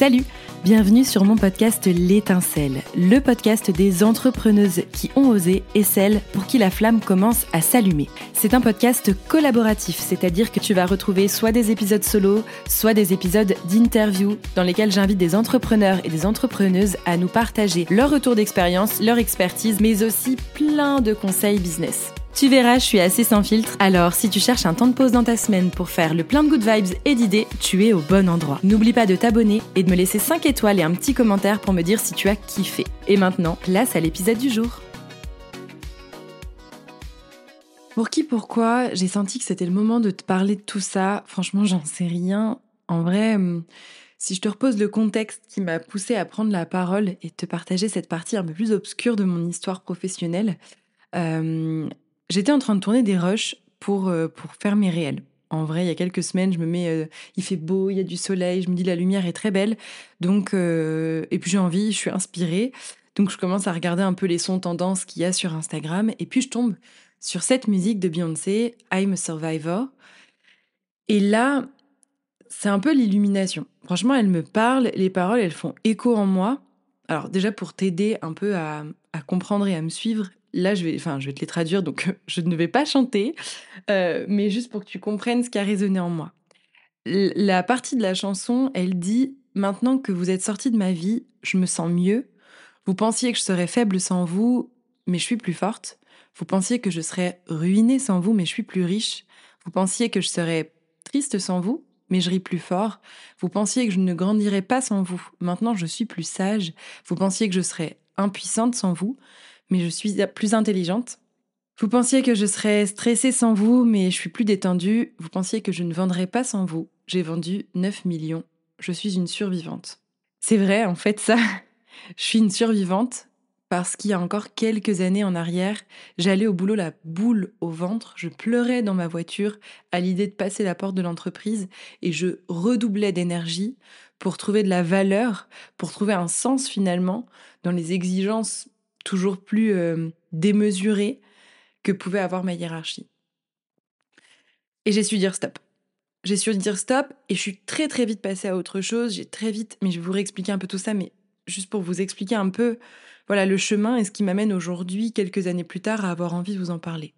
Salut Bienvenue sur mon podcast L'étincelle, le podcast des entrepreneuses qui ont osé et celles pour qui la flamme commence à s'allumer. C'est un podcast collaboratif, c'est-à-dire que tu vas retrouver soit des épisodes solo, soit des épisodes d'interview dans lesquels j'invite des entrepreneurs et des entrepreneuses à nous partager leur retour d'expérience, leur expertise, mais aussi plein de conseils business. Tu verras, je suis assez sans filtre. Alors, si tu cherches un temps de pause dans ta semaine pour faire le plein de good vibes et d'idées, tu es au bon endroit. N'oublie pas de t'abonner et de me laisser 5 étoiles et un petit commentaire pour me dire si tu as kiffé. Et maintenant, place à l'épisode du jour. Pour qui, pourquoi, j'ai senti que c'était le moment de te parler de tout ça. Franchement, j'en sais rien. En vrai, hum, si je te repose le contexte qui m'a poussé à prendre la parole et te partager cette partie un peu plus obscure de mon histoire professionnelle, euh, J'étais en train de tourner des rushs pour, euh, pour faire mes réels. En vrai, il y a quelques semaines, je me mets, euh, il fait beau, il y a du soleil, je me dis la lumière est très belle. Donc, euh, et puis j'ai envie, je suis inspirée. Donc je commence à regarder un peu les sons tendances qu'il y a sur Instagram. Et puis je tombe sur cette musique de Beyoncé, I'm a Survivor. Et là, c'est un peu l'illumination. Franchement, elle me parle, les paroles, elles font écho en moi. Alors déjà pour t'aider un peu à, à comprendre et à me suivre, là, je vais, enfin, je vais te les traduire, donc je ne vais pas chanter, euh, mais juste pour que tu comprennes ce qui a résonné en moi. La partie de la chanson, elle dit Maintenant que vous êtes sorti de ma vie, je me sens mieux. Vous pensiez que je serais faible sans vous, mais je suis plus forte. Vous pensiez que je serais ruinée sans vous, mais je suis plus riche. Vous pensiez que je serais triste sans vous, mais je ris plus fort. Vous pensiez que je ne grandirais pas sans vous. Maintenant, je suis plus sage. Vous pensiez que je serais impuissante sans vous mais je suis plus intelligente. Vous pensiez que je serais stressée sans vous, mais je suis plus détendue. Vous pensiez que je ne vendrais pas sans vous. J'ai vendu 9 millions. Je suis une survivante. C'est vrai, en fait, ça. je suis une survivante parce qu'il y a encore quelques années en arrière, j'allais au boulot la boule au ventre, je pleurais dans ma voiture à l'idée de passer la porte de l'entreprise et je redoublais d'énergie pour trouver de la valeur, pour trouver un sens finalement dans les exigences toujours plus euh, démesuré que pouvait avoir ma hiérarchie. Et j'ai su dire stop. J'ai su dire stop et je suis très très vite passée à autre chose. J'ai très vite, mais je vais vous réexpliquer un peu tout ça, mais juste pour vous expliquer un peu voilà le chemin et ce qui m'amène aujourd'hui, quelques années plus tard, à avoir envie de vous en parler.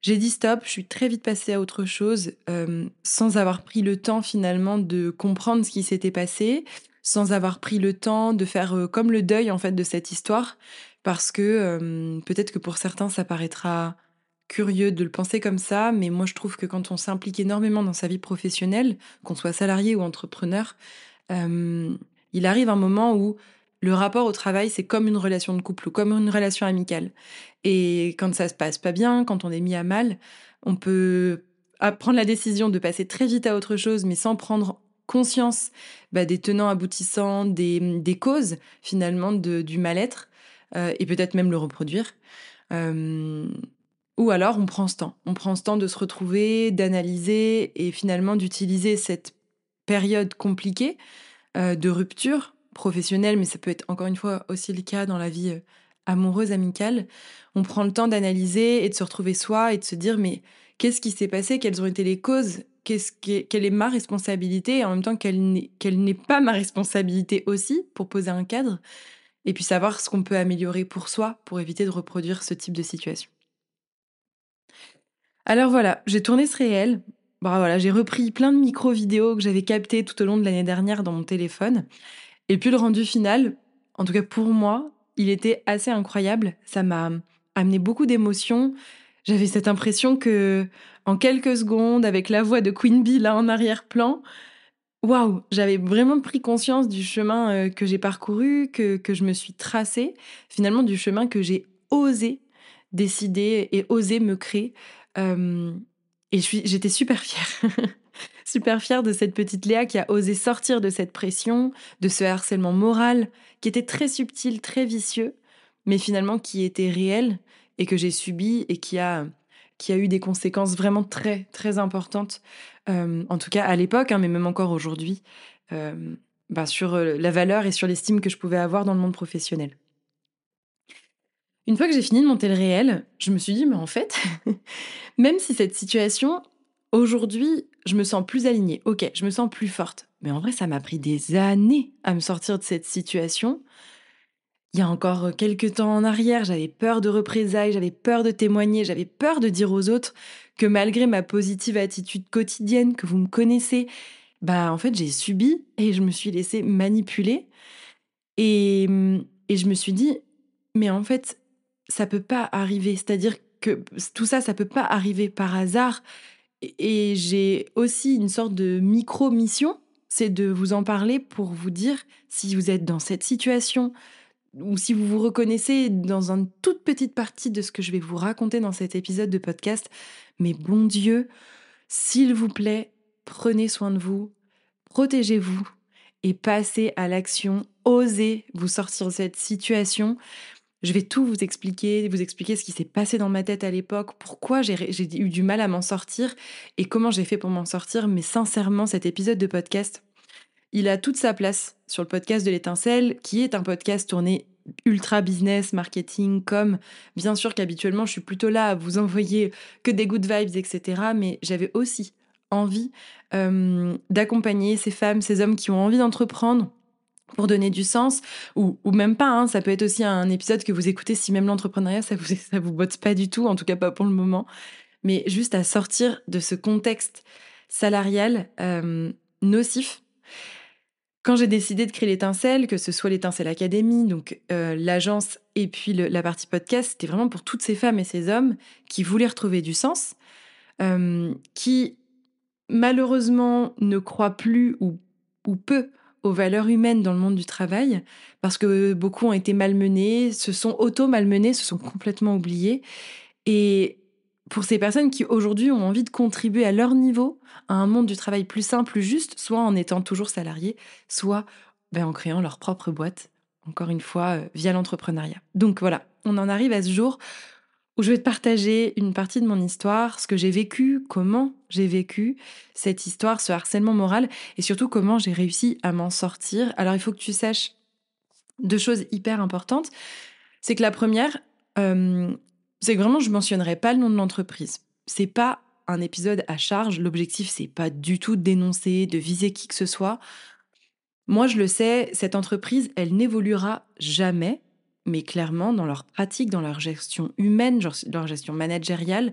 J'ai dit stop, je suis très vite passée à autre chose, euh, sans avoir pris le temps finalement de comprendre ce qui s'était passé, sans avoir pris le temps de faire euh, comme le deuil en fait de cette histoire, parce que peut-être que pour certains ça paraîtra curieux de le penser comme ça, mais moi je trouve que quand on s'implique énormément dans sa vie professionnelle, qu'on soit salarié ou entrepreneur, il arrive un moment où le rapport au travail, c'est comme une relation de couple ou comme une relation amicale. Et quand ça se passe pas bien, quand on est mis à mal, on peut prendre la décision de passer très vite à autre chose, mais sans prendre conscience bah, des tenants aboutissants, des, causes finalement du mal-être. Euh, et peut-être même le reproduire. Euh, ou alors on prend ce temps. On prend ce temps de se retrouver, d'analyser et finalement d'utiliser cette période compliquée euh, de rupture professionnelle, mais ça peut être encore une fois aussi le cas dans la vie amoureuse, amicale. On prend le temps d'analyser et de se retrouver soi et de se dire mais qu'est-ce qui s'est passé? Quelles ont été les causes? Quelle est ma responsabilité? Et en même temps, quelle n'est pas ma responsabilité aussi pour poser un cadre? Et puis savoir ce qu'on peut améliorer pour soi pour éviter de reproduire ce type de situation. Alors voilà, j'ai tourné ce réel. Bah voilà, j'ai repris plein de micro-vidéos que j'avais captées tout au long de l'année dernière dans mon téléphone. Et puis le rendu final, en tout cas pour moi, il était assez incroyable. Ça m'a amené beaucoup d'émotions. J'avais cette impression que, en quelques secondes, avec la voix de Queen Bee là en arrière-plan, Waouh, j'avais vraiment pris conscience du chemin euh, que j'ai parcouru, que, que je me suis tracé, finalement du chemin que j'ai osé décider et osé me créer. et j'étais super fière. super fière de cette petite Léa qui a osé sortir de cette pression, de ce harcèlement moral qui était très subtil, très vicieux, mais finalement qui était réel et que j'ai subi et qui a qui a eu des conséquences vraiment très, très importantes, euh, en tout cas à l'époque, hein, mais même encore aujourd'hui, euh, bah, sur euh, la valeur et sur l'estime que je pouvais avoir dans le monde professionnel. Une fois que j'ai fini de monter le réel, je me suis dit, mais en fait, même si cette situation, aujourd'hui, je me sens plus alignée, ok, je me sens plus forte, mais en vrai, ça m'a pris des années à me sortir de cette situation. Il y a encore quelques temps en arrière, j'avais peur de représailles, j'avais peur de témoigner, j'avais peur de dire aux autres que malgré ma positive attitude quotidienne que vous me connaissez, bah en fait j'ai subi et je me suis laissée manipuler. Et, et je me suis dit mais en fait ça peut pas arriver, c'est-à-dire que tout ça ça peut pas arriver par hasard. Et j'ai aussi une sorte de micro mission, c'est de vous en parler pour vous dire si vous êtes dans cette situation ou si vous vous reconnaissez dans une toute petite partie de ce que je vais vous raconter dans cet épisode de podcast, mais bon Dieu, s'il vous plaît, prenez soin de vous, protégez-vous et passez à l'action, osez vous sortir de cette situation. Je vais tout vous expliquer, vous expliquer ce qui s'est passé dans ma tête à l'époque, pourquoi j'ai eu du mal à m'en sortir et comment j'ai fait pour m'en sortir. Mais sincèrement, cet épisode de podcast, il a toute sa place sur le podcast de l'étincelle, qui est un podcast tourné ultra business, marketing, comme bien sûr qu'habituellement je suis plutôt là à vous envoyer que des good vibes, etc. Mais j'avais aussi envie euh, d'accompagner ces femmes, ces hommes qui ont envie d'entreprendre pour donner du sens, ou, ou même pas, hein, ça peut être aussi un épisode que vous écoutez si même l'entrepreneuriat, ça vous, ça vous botte pas du tout, en tout cas pas pour le moment, mais juste à sortir de ce contexte salarial euh, nocif quand j'ai décidé de créer l'étincelle, que ce soit l'étincelle Academy, donc euh, l'agence et puis la partie podcast, c'était vraiment pour toutes ces femmes et ces hommes qui voulaient retrouver du sens, euh, qui malheureusement ne croient plus ou, ou peu aux valeurs humaines dans le monde du travail, parce que beaucoup ont été malmenés, se sont auto-malmenés, se sont complètement oubliés. Et pour ces personnes qui aujourd'hui ont envie de contribuer à leur niveau à un monde du travail plus simple, plus juste, soit en étant toujours salariés, soit ben, en créant leur propre boîte, encore une fois, euh, via l'entrepreneuriat. Donc voilà, on en arrive à ce jour où je vais te partager une partie de mon histoire, ce que j'ai vécu, comment j'ai vécu cette histoire, ce harcèlement moral, et surtout comment j'ai réussi à m'en sortir. Alors il faut que tu saches deux choses hyper importantes. C'est que la première, euh, c'est que vraiment je mentionnerai pas le nom de l'entreprise. C'est pas un épisode à charge. L'objectif c'est pas du tout de dénoncer, de viser qui que ce soit. Moi je le sais, cette entreprise elle n'évoluera jamais, mais clairement dans leur pratique, dans leur gestion humaine, dans leur gestion managériale,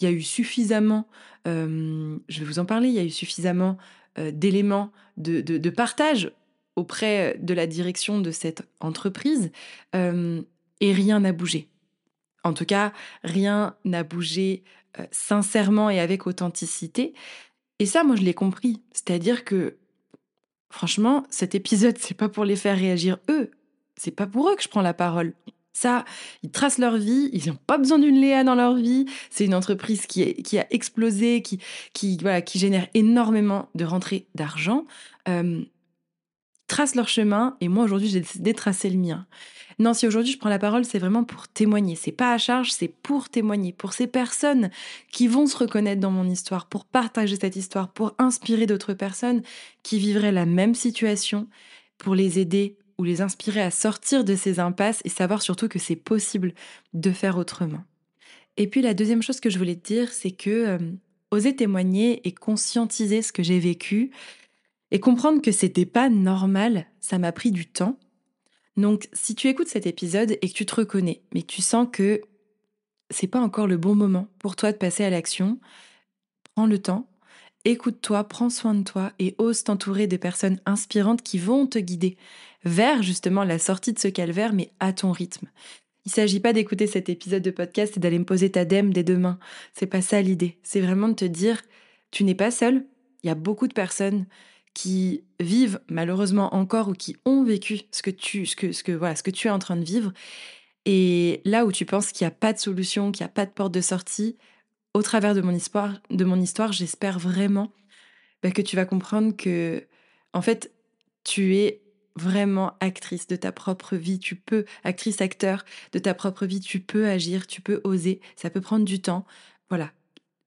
il y a eu suffisamment, euh, je vais vous en parler, il y a eu suffisamment euh, d'éléments de, de, partage auprès de la direction de cette entreprise euh, et rien n'a bougé. En tout cas, rien n'a bougé euh, sincèrement et avec authenticité. Et ça, moi, je l'ai compris. C'est-à-dire que, franchement, cet épisode, c'est pas pour les faire réagir eux. C'est pas pour eux que je prends la parole. Ça, ils tracent leur vie, ils n'ont pas besoin d'une Léa dans leur vie. C'est une entreprise qui, a explosé, qui génère énormément de rentrées d'argent. Euh, tracent leur chemin et moi aujourd'hui j'ai décidé de tracer le mien. Non, si aujourd'hui je prends la parole, c'est vraiment pour témoigner. C'est pas à charge, c'est pour témoigner. Pour ces personnes qui vont se reconnaître dans mon histoire, pour partager cette histoire, pour inspirer d'autres personnes qui vivraient la même situation, pour les aider ou les inspirer à sortir de ces impasses et savoir surtout que c'est possible de faire autrement. Et puis la deuxième chose que je voulais te dire, c'est que euh, oser témoigner et conscientiser ce que j'ai vécu et comprendre que c'était pas normal, ça m'a pris du temps donc, si tu écoutes cet épisode et que tu te reconnais, mais tu sens que c'est pas encore le bon moment pour toi de passer à l'action, prends le temps, écoute-toi, prends soin de toi et ose t'entourer de personnes inspirantes qui vont te guider vers justement la sortie de ce calvaire, mais à ton rythme. Il s'agit pas d'écouter cet épisode de podcast et d'aller me poser ta dème dès demain. C'est pas ça l'idée. C'est vraiment de te dire, tu n'es pas seul. Il y a beaucoup de personnes qui vivent malheureusement encore ou qui ont vécu ce que tu, ce que, ce que, voilà, ce que tu es en train de vivre. Et là où tu penses qu'il n'y a pas de solution, qu'il n'y a pas de porte de sortie, au travers de mon histoire, de mon histoire, j'espère vraiment bah, que tu vas comprendre que, en fait, tu es vraiment actrice de ta propre vie. Tu peux, actrice, acteur de ta propre vie, tu peux agir, tu peux oser. Ça peut prendre du temps. Voilà,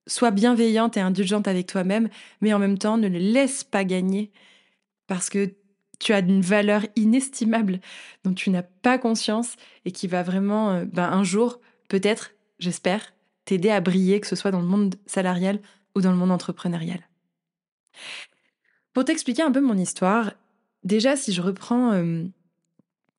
Sois bienveillante et indulgente avec toi-même, mais en même temps, ne le laisse pas gagner parce que tu as une valeur inestimable dont tu n'as pas conscience et qui va vraiment, euh, ben, un jour, peut-être, j'espère, t'aider à briller, que ce soit dans le monde salarial ou dans le monde entrepreneurial. Pour t'expliquer un peu mon histoire, déjà si je reprends, hem,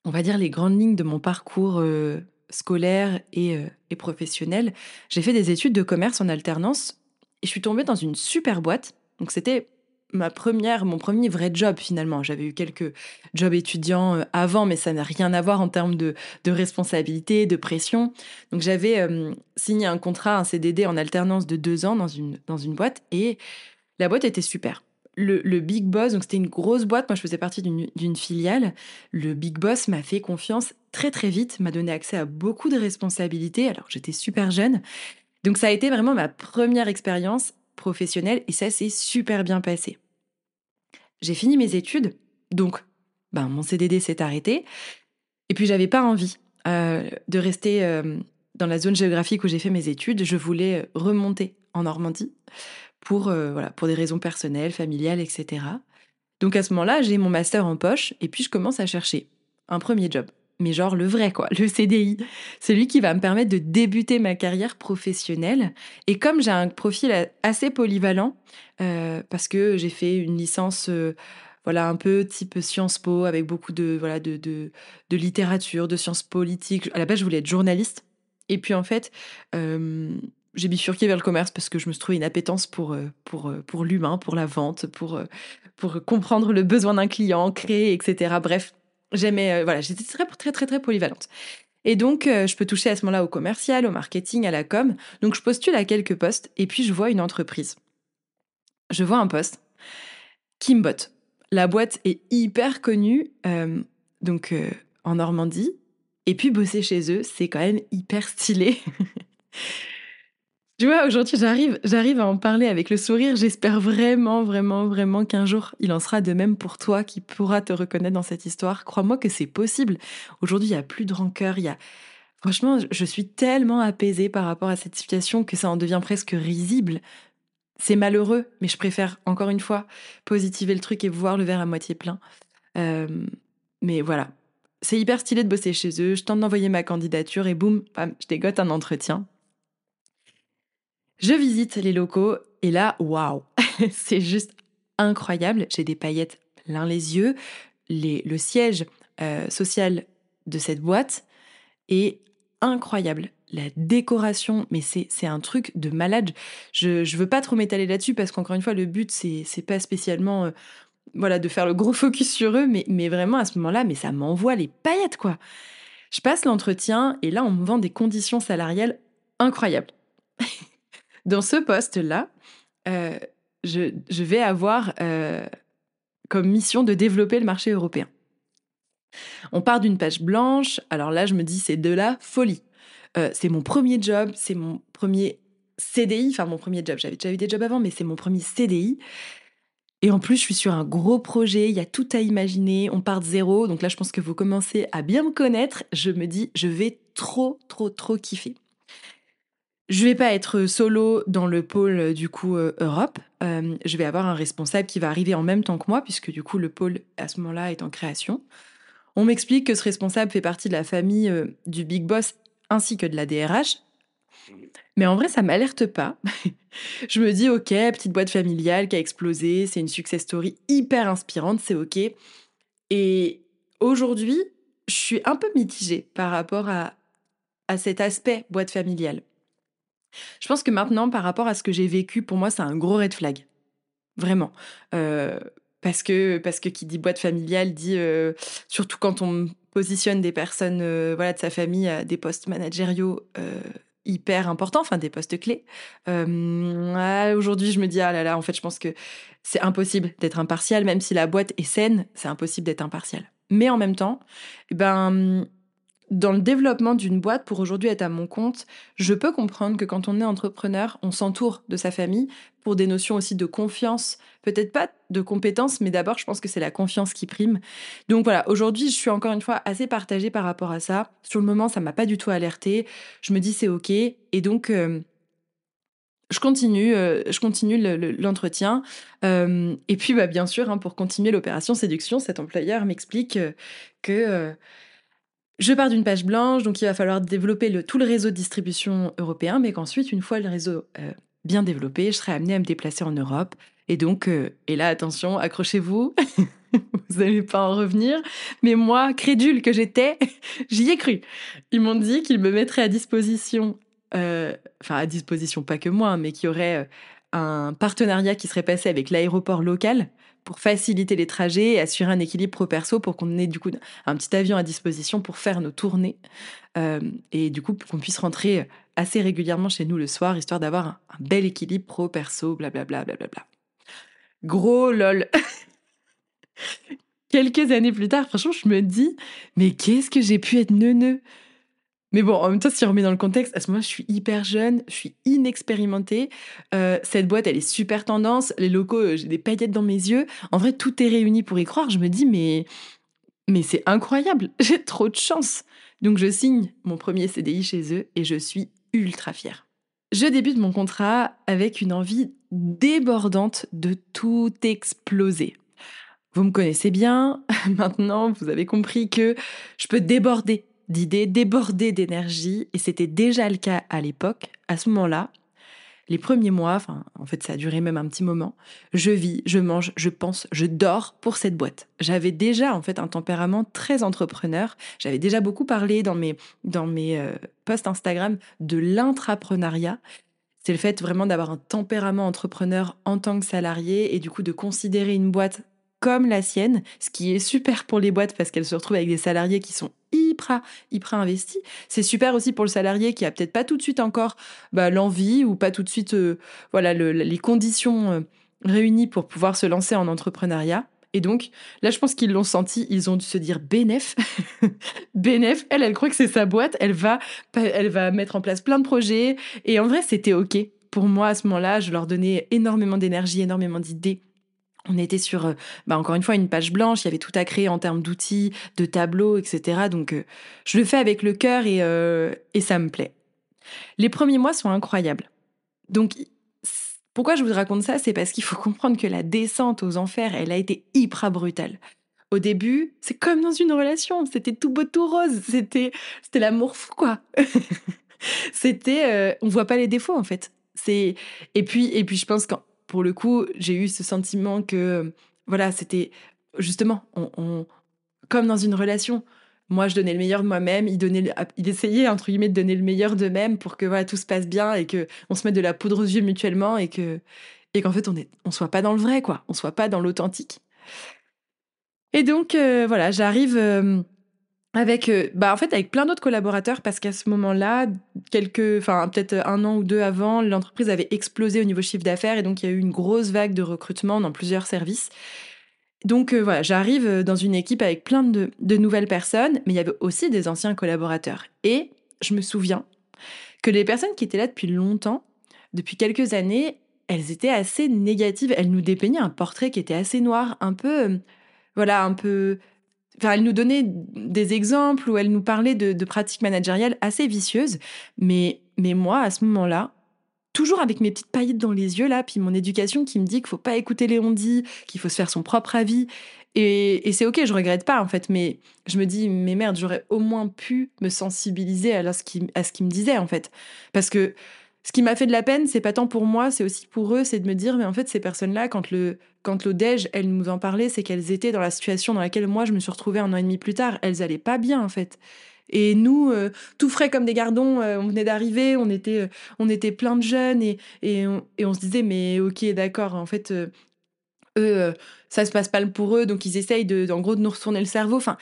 on va dire les grandes lignes de mon parcours, heu, scolaire et et professionnel, j'ai fait des études de commerce en alternance et je suis tombée dans une super boîte. Donc c'était ma première, mon premier vrai job finalement. J'avais eu quelques jobs étudiants, heu, avant, mais ça n'a rien à voir en termes de de responsabilité, de pression. Donc j'avais, hem, signé un contrat, un CDD en alternance de 2 ans dans une dans une boîte et la boîte était super. Le, big boss, donc c'était une grosse boîte, moi je faisais partie d'une d'une filiale. Le big boss m'a fait confiance très très vite, m'a donné accès à beaucoup de responsabilités. Alors j'étais super jeune, donc ça a été vraiment ma première expérience professionnelle et ça s'est super bien passé. J'ai fini mes études, donc ben, mon CDD s'est arrêté. Et puis j'avais pas envie euh, de rester euh, dans la zone géographique où j'ai fait mes études. Je voulais remonter en Normandie pour, euh, voilà, pour des raisons personnelles, familiales, etc. Donc à ce moment-là, j'ai mon master en poche et puis je commence à chercher un premier job. Mais genre le vrai, quoi, le CDI. Celui qui va me permettre de débuter ma carrière professionnelle. Et comme j'ai un profil assez polyvalent, euh, parce que j'ai fait une licence... Euh, voilà un peu type Sciences Po avec beaucoup de voilà de, de, de littérature, de sciences politiques. À la base, je voulais être journaliste. Et puis en fait, j'ai bifurqué vers le commerce parce que je me suis trouvé une appétence pour, euh, pour, euh, pour l'humain, pour la vente, pour, euh, pour comprendre le besoin d'un client, créer, etc. Bref, j'aimais, voilà, j'étais très, très, très, très polyvalente. Et donc, je peux toucher à ce moment-là au commercial, au marketing, à la com. Donc, je postule à quelques postes et puis je vois une entreprise. Je vois un poste. Kimbot. La boîte est hyper connue, donc en Normandie. Et puis, bosser chez eux, c'est quand même hyper stylé. Tu vois, aujourd'hui, j'arrive, j'arrive à en parler avec le sourire. J'espère vraiment, vraiment, vraiment qu'un jour, il en sera de même pour toi qui pourra te reconnaître dans cette histoire. Crois-moi que c'est possible. Aujourd'hui, il y a plus de rancœur. Il y a, franchement, je suis tellement apaisée par rapport à cette situation que ça en devient presque risible. C'est malheureux, mais je préfère encore une fois positiver le truc et voir le verre à moitié plein. Euh, mais voilà, c'est hyper stylé de bosser chez eux. Je tente d'envoyer ma candidature et boum, je dégote un entretien. Je visite les locaux et là, waouh, c'est juste incroyable. J'ai des paillettes plein les yeux. le siège euh, social de cette boîte est incroyable. La décoration, mais c'est un truc de malade. Je ne veux pas trop m'étaler là-dessus parce qu'encore une fois, le but, c'est pas spécialement euh, voilà, de faire le gros focus sur eux, mais, mais vraiment à ce moment-là, mais ça m'envoie les paillettes, quoi. Je passe l'entretien et là, on me vend des conditions salariales incroyables. Dans ce poste-là, euh, je, vais avoir euh, comme mission de développer le marché européen. On part d'une page blanche, alors là je me dis c'est de la folie. Euh, c'est mon premier job, c'est mon premier CDI, enfin mon premier job, j'avais déjà eu des jobs avant, mais c'est mon premier CDI. Et en plus, je suis sur un gros projet, il y a tout à imaginer, on part de zéro, donc là je pense que vous commencez à bien me connaître, je me dis je vais trop, trop, trop kiffer. Je vais pas être solo dans le pôle euh, du coup euh, Europe. Euh, je vais avoir un responsable qui va arriver en même temps que moi, puisque du coup le pôle à ce moment-là est en création. On m'explique que ce responsable fait partie de la famille du Big Boss ainsi que de la DRH. Mais en vrai, ça m'alerte pas. je me dis, ok, petite boîte familiale qui a explosé, c'est une success story hyper inspirante, c'est ok. Et aujourd'hui, je suis un peu mitigée par rapport à, à cet aspect boîte familiale. Je pense que maintenant, par rapport à ce que j'ai vécu, pour moi, c'est un gros red flag. Vraiment. Euh, parce, que, parce que qui dit boîte familiale dit, euh, surtout quand on positionne des personnes euh, voilà, de sa famille à des postes managériaux hyper importants, enfin des postes clés. Aujourd'hui, je me dis, ah là là, en fait, je pense que c'est impossible d'être impartial, même si la boîte est saine, c'est impossible d'être impartial. Mais en même temps, eh ben dans le développement d'une boîte, pour aujourd'hui être à mon compte, je peux comprendre que quand on est entrepreneur, on s'entoure de sa famille pour des notions aussi de confiance, peut-être pas de compétences, mais d'abord, je pense que c'est la confiance qui prime. Donc voilà, aujourd'hui, je suis encore une fois assez partagée par rapport à ça. Sur le moment, ça m'a pas du tout alertée. Je me dis c'est ok, et donc euh, je continue, euh, je continue l'entretien. Euh, et puis, bah, bien sûr, hein, pour continuer l'opération séduction, cet employeur m'explique que je pars d'une page blanche, donc il va falloir développer le, tout le réseau de distribution européen, mais qu'ensuite, une fois le réseau euh, bien développée, je serai amenée à me déplacer en Europe. Et donc, euh, et là, attention, accrochez-vous, vous n'allez pas en revenir. Mais moi, crédule que j'étais, j'y ai cru. Ils m'ont dit qu'ils me mettraient à disposition, euh, enfin à disposition, pas que moi, mais qu'il y aurait un partenariat qui serait passé avec l'aéroport local pour faciliter les trajets et assurer un équilibre pro-perso pour qu'on ait du coup un petit avion à disposition pour faire nos tournées euh, et du coup qu'on puisse rentrer assez régulièrement chez nous le soir histoire d'avoir un, bel équilibre pro-perso, blablabla. Bla, Gros lol. Quelques années plus tard, franchement, je me dis, mais qu'est-ce que j'ai pu être neuneux mais bon, en même temps, si on remet dans le contexte, à ce moment-là, je suis hyper jeune, je suis inexpérimentée. Euh, cette boîte, elle est super tendance. Les locaux, euh, j'ai des paillettes dans mes yeux. En vrai, tout est réuni pour y croire. Je me dis, mais, mais c'est incroyable. J'ai trop de chance. Donc, je signe mon premier CDI chez eux et je suis ultra fière. Je débute mon contrat avec une envie débordante de tout exploser. Vous me connaissez bien, maintenant vous avez compris que je peux déborder d'idées, déborder d'énergie, et c'était déjà le cas à l'époque. À ce moment-là, les premiers mois, enfin, en fait, ça a duré même un petit moment. Je vis, je mange, je pense, je dors pour cette boîte. J'avais déjà, en fait, un tempérament très entrepreneur. J'avais déjà beaucoup parlé dans mes, dans mes euh, posts Instagram de l'intrapreneuriat. C'est le fait vraiment d'avoir un tempérament entrepreneur en tant que salarié et du coup de considérer une boîte comme la sienne, ce qui est super pour les boîtes parce qu'elles se retrouvent avec des salariés qui sont hyper, hyper investis. C'est super aussi pour le salarié qui a peut-être pas tout de suite encore bah, l'envie ou pas tout de suite euh, voilà les conditions euh, réunies pour pouvoir se lancer en entrepreneuriat. Et donc, là, je pense qu'ils l'ont senti, ils ont dû se dire bénéf. bénéf, elle, elle croit que c'est sa boîte, elle va, elle va mettre en place plein de projets. Et en vrai, c'était OK. Pour moi, à ce moment-là, je leur donnais énormément d'énergie, énormément d'idées on était sur, euh, bah encore une fois, une page blanche, il y avait tout à créer en termes d'outils, de tableaux, etc. Donc, euh, je le fais avec le cœur et, euh, et ça me plaît. Les premiers mois sont incroyables. Donc, pourquoi je vous raconte ça? C'est parce qu'il faut comprendre que la descente aux enfers, elle a été hyper brutale. Au début, c'est comme dans une relation, c'était tout beau, tout rose, c'était, c'était l'amour fou, quoi. c'était, on voit pas les défauts, en fait. C'est, et puis, et puis, je pense qu'en pour le coup, j'ai eu ce sentiment que, voilà, c'était justement, comme dans une relation, moi je donnais le meilleur de moi-même, il, donnait, il essayait, entre guillemets, de donner le meilleur d'eux-mêmes pour que voilà, tout se passe bien et que on se mette de la poudre aux yeux mutuellement et que et qu'en fait on ne soit pas dans le vrai, quoi, on soit pas dans l'authentique. Et donc, euh, voilà, j'arrive. Euh, avec, euh, bah en fait, avec plein d'autres collaborateurs, parce qu'à ce moment-là, quelques, enfin peut-être un an ou deux avant, l'entreprise avait explosé au niveau chiffre d'affaires et donc il y a eu une grosse vague de recrutement dans plusieurs services. Donc euh, voilà, j'arrive euh, dans une équipe avec plein de, de nouvelles personnes, mais il y avait aussi des anciens collaborateurs. Et je me souviens que les personnes qui étaient là depuis longtemps, depuis quelques années, elles étaient assez négatives. Elles nous dépeignaient un portrait qui était assez noir, un peu, voilà, un peu Enfin, elle nous donnait des exemples où elle nous parlait de, pratiques managériales assez vicieuses. Mais, mais moi, à ce moment-là, toujours avec mes petites paillettes dans les yeux, là, puis mon éducation qui me dit qu'il faut pas écouter les on qu'il faut se faire son propre avis. Et, et c'est ok, je regrette pas en fait, mais je me dis, mais merde, j'aurais au moins pu me sensibiliser à ce qu'il à ce qui me disait en fait. Parce que ce qui m'a fait de la peine, c'est pas tant pour moi, c'est aussi pour eux, c'est de me dire, mais en fait, ces personnes-là, quand le quand l'Odège, elle nous en parlait, c'est qu'elles étaient dans la situation dans laquelle moi, je me suis retrouvée un an et demi plus tard. Elles allaient pas bien, en fait. Et nous, euh, tout frais comme des gardons, euh, on venait d'arriver, on était, euh, on était plein de jeunes et, et, on, se disait, mais ok, d'accord, en fait, eux, ça se passe pas pour eux, donc ils essayent de, en gros, de nous retourner le cerveau. Enfin,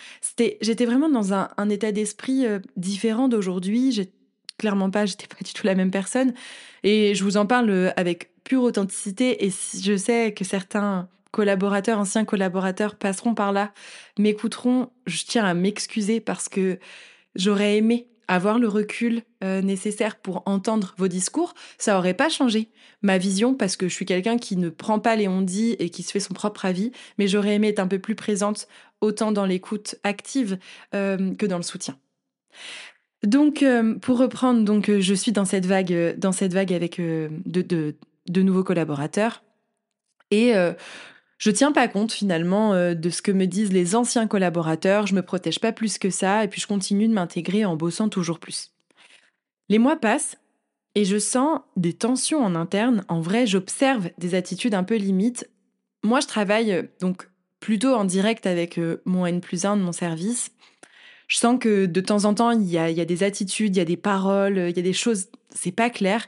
j'étais vraiment dans un, un état d'esprit différent d'aujourd'hui clairement pas, j'étais pas du tout la même personne. Et je vous en parle euh, avec pure authenticité. Et je sais que certains collaborateurs, anciens collaborateurs passeront par là, m'écouteront. Je tiens à m'excuser parce que j'aurais aimé avoir le recul euh, nécessaire pour entendre vos discours, ça aurait pas changé ma vision parce que je suis quelqu'un qui ne prend pas les on-dit et qui se fait son propre avis, mais j'aurais aimé être un peu plus présente autant dans l'écoute active euh, que dans le soutien. Donc, euh, pour reprendre, donc euh, je suis dans cette vague, euh, dans cette vague avec de, nouveaux collaborateurs, et je tiens pas compte finalement de ce que me disent les anciens collaborateurs. Je me protège pas plus que ça, et puis je continue de m'intégrer en bossant toujours plus. Les mois passent, Et je sens des tensions en interne. En vrai, j'observe des attitudes un peu limites. Moi, je travaille donc plutôt en direct avec mon N plus 1 de mon service. Je sens que de temps en temps, il y a, des attitudes, il y a des paroles, il y a des choses, c'est pas clair.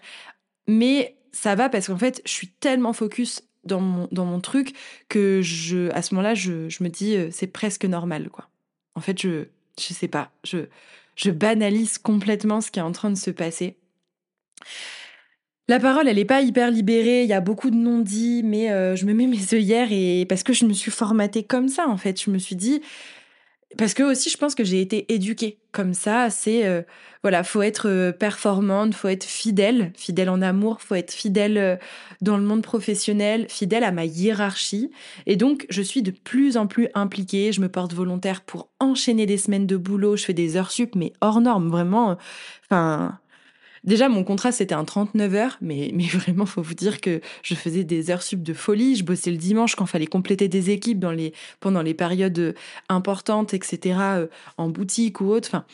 Mais ça va parce qu'en fait, je suis tellement focus dans mon, dans mon truc que je, à ce moment-là, je, je me dis, euh, c'est presque normal, quoi. En fait, je, je sais pas, je, je banalise complètement ce qui est en train de se passer. La parole, elle n'est pas hyper libérée, il y a beaucoup de non-dits, mais euh, je me mets mes œillères et parce que je me suis formatée comme ça, en fait. Je me suis dit, parce que aussi, je pense que j'ai été éduquée comme ça. C'est euh, voilà, faut être euh, performante, faut être fidèle, fidèle en amour, faut être fidèle euh, dans le monde professionnel, fidèle à ma hiérarchie. Et donc, je suis de plus en plus impliquée. Je me porte volontaire pour enchaîner des semaines de boulot. Je fais des heures sup, mais hors normes, vraiment. Enfin, Déjà, mon contrat, c'était un 39 heures, mais, mais vraiment, faut vous dire que je faisais des heures sub de folie. Je bossais le dimanche quand fallait compléter des équipes dans les, pendant les périodes euh, importantes, etc., euh, en boutique ou autre. Enfin,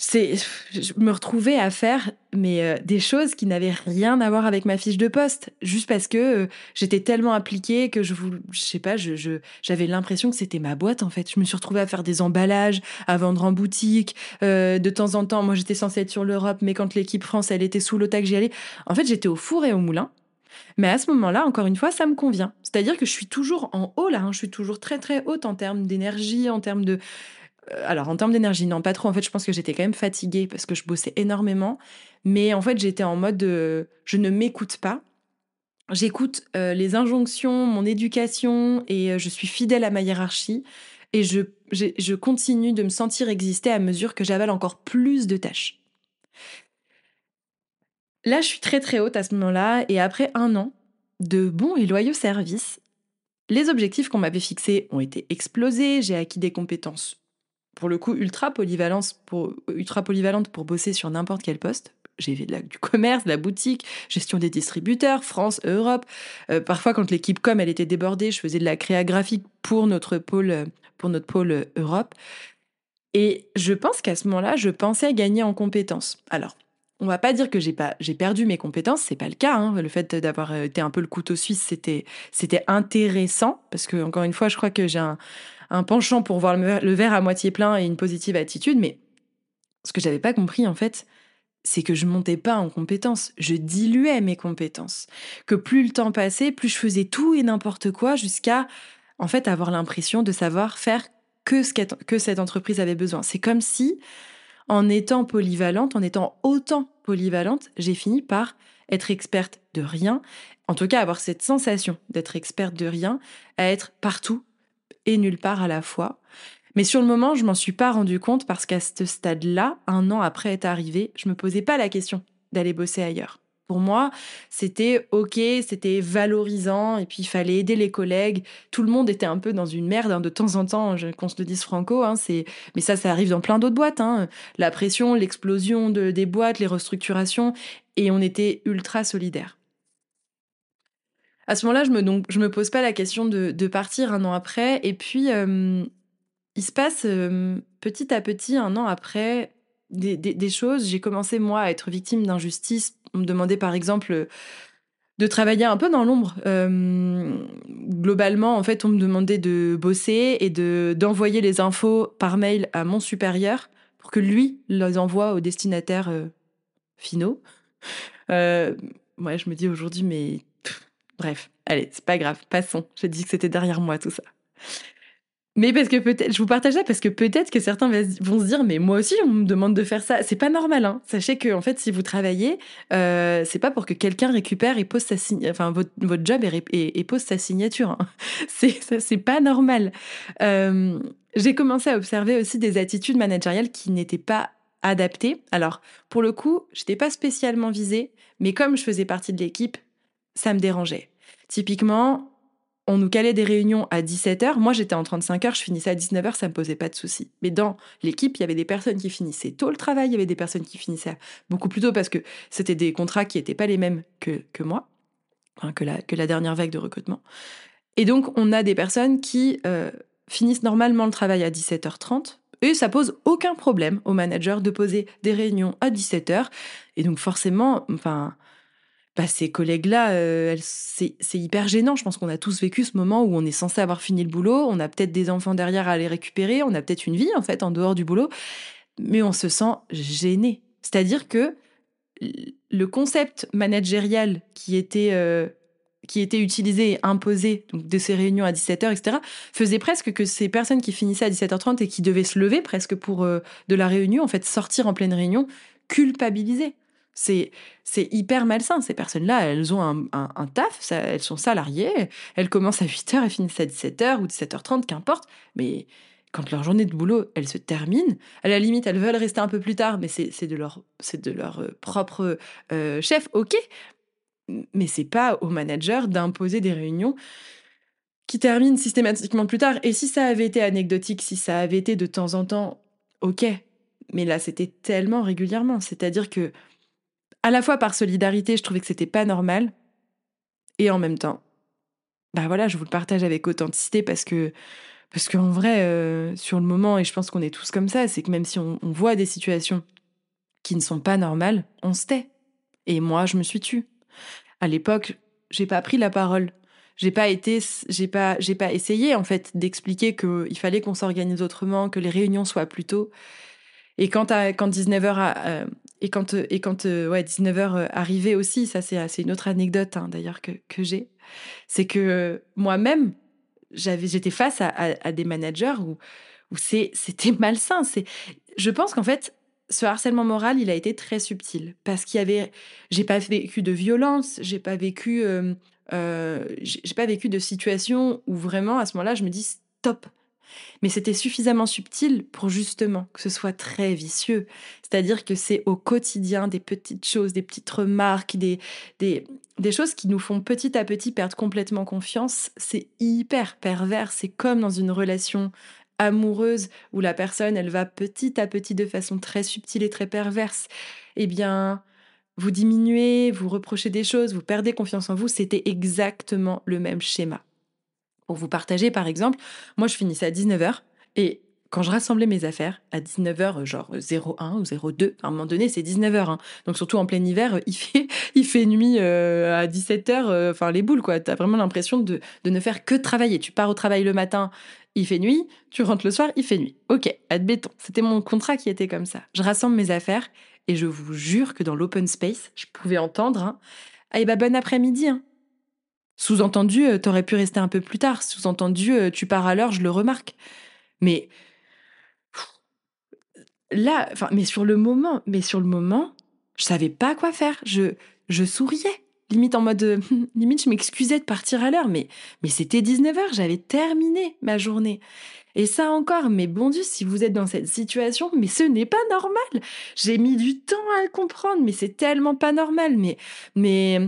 c'est je me retrouvais à faire mais euh, des choses qui n'avaient rien à voir avec ma fiche de poste. Juste parce que euh, j'étais tellement appliquée que je vous je sais pas je j'avais l'impression que c'était ma boîte en fait. Je me suis retrouvée à faire des emballages à vendre en boutique euh, de temps en temps. Moi j'étais censée être sur l'Europe mais quand l'équipe France elle était sous l'OTAC j'y allais. En fait j'étais au four et au moulin. Mais à ce moment-là, encore une fois, ça me convient. C'est-à-dire que je suis toujours en haut là, hein. je suis toujours très très haute en termes d'énergie, en termes de, alors en termes d'énergie, non, pas trop. En fait, je pense que j'étais quand même fatiguée parce que je bossais énormément. Mais en fait, j'étais en mode je ne m'écoute pas. J'écoute euh, les injonctions, mon éducation et euh, je suis fidèle à ma hiérarchie. Et je, je continue de me sentir exister à mesure que j'avale encore plus de tâches. Là, je suis très très haute à ce moment-là. Et après un an de bons et loyaux services, les objectifs qu'on m'avait fixés ont été explosés. J'ai acquis des compétences pour le coup ultra polyvalente pour, bosser sur n'importe quel poste. J'ai fait de la, du commerce, de la boutique, gestion des distributeurs, France, Europe. Euh, parfois, quand l'équipe com elle était débordée, je faisais de la créa graphique pour notre pôle, pour notre pôle Europe. Et je pense qu'à ce moment-là, je pensais gagner en compétences. Alors, on va pas dire que j'ai pas j'ai perdu mes compétences, c'est pas le cas. Hein. Le fait d'avoir été un peu le couteau suisse, c'était c'était intéressant parce que encore une fois, je crois que j'ai un un penchant pour voir le verre à moitié plein et une positive attitude, mais ce que j'avais pas compris en fait, c'est que je montais pas en compétences, je diluais mes compétences. Que plus le temps passait, plus je faisais tout et n'importe quoi jusqu'à en fait avoir l'impression de savoir faire que ce que cette entreprise avait besoin. C'est comme si en étant polyvalente, en étant autant polyvalente, j'ai fini par être experte de rien, en tout cas avoir cette sensation d'être experte de rien, à être partout et nulle part à la fois. Mais sur le moment, je m'en suis pas rendu compte parce qu'à ce stade-là, un an après être arrivé, je me posais pas la question d'aller bosser ailleurs. Pour moi, c'était ok, c'était valorisant, et puis il fallait aider les collègues. Tout le monde était un peu dans une merde hein, de temps en temps, qu'on se le dise franco. Hein, c'est, mais ça, ça arrive dans plein d'autres boîtes. Hein. La pression, l'explosion de, des boîtes, les restructurations, et on était ultra solidaires à ce moment-là, je me, donc, je me pose pas la question de, partir un an après. Et puis, euh, il se passe euh, petit à petit, un an après, des, choses. J'ai commencé, moi, à être victime d'injustice. On me demandait, par exemple, de travailler un peu dans l'ombre. Euh, globalement, en fait, on me demandait de bosser et de d'envoyer les infos par mail à mon supérieur pour que lui les envoie aux destinataires finaux. Euh, ouais, je me dis aujourd'hui, mais Bref, allez, c'est pas grave, passons. J'ai dit que c'était derrière moi tout ça. Mais parce que peut-être, je vous partage ça parce que peut-être que certains vont se dire, mais moi aussi, on me demande de faire ça. C'est pas normal, hein. Sachez que, en fait, si vous travaillez, euh, c'est pas pour que quelqu'un récupère et pose sa signature, enfin, votre, votre, job et, pose sa signature. Hein. C'est, pas normal. J'ai commencé à observer aussi des attitudes managériales qui n'étaient pas adaptées. Alors, pour le coup, j'étais pas spécialement visée, mais comme je faisais partie de l'équipe, ça me dérangeait. Typiquement, on nous calait des réunions à 17h. Moi, j'étais en 35 heures, je finissais à 19h, ça me posait pas de soucis. Mais dans l'équipe, il y avait des personnes qui finissaient tôt le travail, il y avait des personnes qui finissaient beaucoup plus tôt parce que c'était des contrats qui n'étaient pas les mêmes que, que moi, que, la, que la dernière vague de recrutement. Et donc, on a des personnes qui euh, finissent normalement le travail à 17h30, Et ça pose aucun problème au manager de poser des réunions à 17h. Et donc forcément, enfin, bah, ces collègues-là, euh, c'est hyper gênant. Je pense qu'on a tous vécu ce moment où on est censé avoir fini le boulot, on a peut-être des enfants derrière à aller récupérer, on a peut-être une vie en fait en dehors du boulot, mais on se sent gêné. C'est-à-dire que le concept managérial qui était euh, qui était utilisé et imposé donc de ces réunions à 17h, etc., faisait presque que ces personnes qui finissaient à 17h30 et qui devaient se lever presque pour euh, de la réunion, en fait, sortir en pleine réunion, culpabiliser. C'est, hyper malsain. Ces personnes-là, elles ont un, un, taf, elles sont salariées, elles commencent à 8h et finissent à 17h ou 17h30, qu'importe. Mais quand leur journée de boulot, elle se termine, à la limite, elles veulent rester un peu plus tard, mais c'est, de leur, de leur euh, propre euh, chef, ok mais c'est pas au manager d'imposer des réunions qui terminent systématiquement plus tard. Et si ça avait été anecdotique, si ça avait été de temps en temps, ok. Mais là, c'était tellement régulièrement. C'est-à-dire que, à la fois par solidarité, je trouvais que c'était pas normal. Et en même temps, bah voilà, je vous le partage avec authenticité parce que, parce qu'en vrai, euh, sur le moment, et je pense qu'on est tous comme ça, c'est que même si on, voit des situations qui ne sont pas normales, on se tait. Et moi, je me suis tue à l'époque, j'ai pas pris la parole. J'ai pas été, j'ai pas, j'ai pas essayé en fait d'expliquer qu'il fallait qu'on s'organise autrement, que les réunions soient plus tôt. Et quand, quand 19h euh, et quand et quand euh, ouais 19h euh, arrivait aussi, ça c'est une autre anecdote hein, d'ailleurs que que j'ai, c'est que moi-même j'étais face à, des managers où où c'était malsain. Je pense qu'en fait ce harcèlement moral, il a été très subtil parce qu'il y avait, j'ai pas vécu de violence, j'ai pas vécu, euh, euh, j'ai pas vécu de situation où vraiment à ce moment-là je me dis stop. Mais c'était suffisamment subtil pour justement que ce soit très vicieux. C'est-à-dire que c'est au quotidien des petites choses, des petites remarques, des, des, des choses qui nous font petit à petit perdre complètement confiance. C'est hyper pervers. C'est comme dans une relation amoureuse où la personne, elle va petit à petit de façon très subtile et très perverse, eh bien, vous diminuez, vous reprochez des choses, vous perdez confiance en vous, c'était exactement le même schéma. Pour vous partager, par exemple, moi, je finissais à 19h et quand je rassemblais mes affaires à 19h, genre 01 ou 02, à un moment donné, c'est 19h. Hein. Donc surtout en plein hiver, il fait, il fait nuit euh, à 17h, euh, enfin les boules, quoi. T'as vraiment l'impression de, de ne faire que travailler. Tu pars au travail le matin, il fait nuit, tu rentres le soir, il fait nuit. Ok, admettons, c'était mon contrat qui était comme ça. Je rassemble mes affaires et je vous jure que dans l'open space, je pouvais entendre hein, Ah, et bah bon après-midi. Hein. Sous-entendu, euh, t'aurais pu rester un peu plus tard. Sous-entendu, euh, tu pars à l'heure, je le remarque. Mais là, enfin, mais sur le moment, mais sur le moment, je savais pas quoi faire. Je, je souriais limite en mode limite je m'excusais de partir à l'heure mais mais c'était 19h j'avais terminé ma journée et ça encore mais bon dieu si vous êtes dans cette situation mais ce n'est pas normal j'ai mis du temps à le comprendre mais c'est tellement pas normal mais mais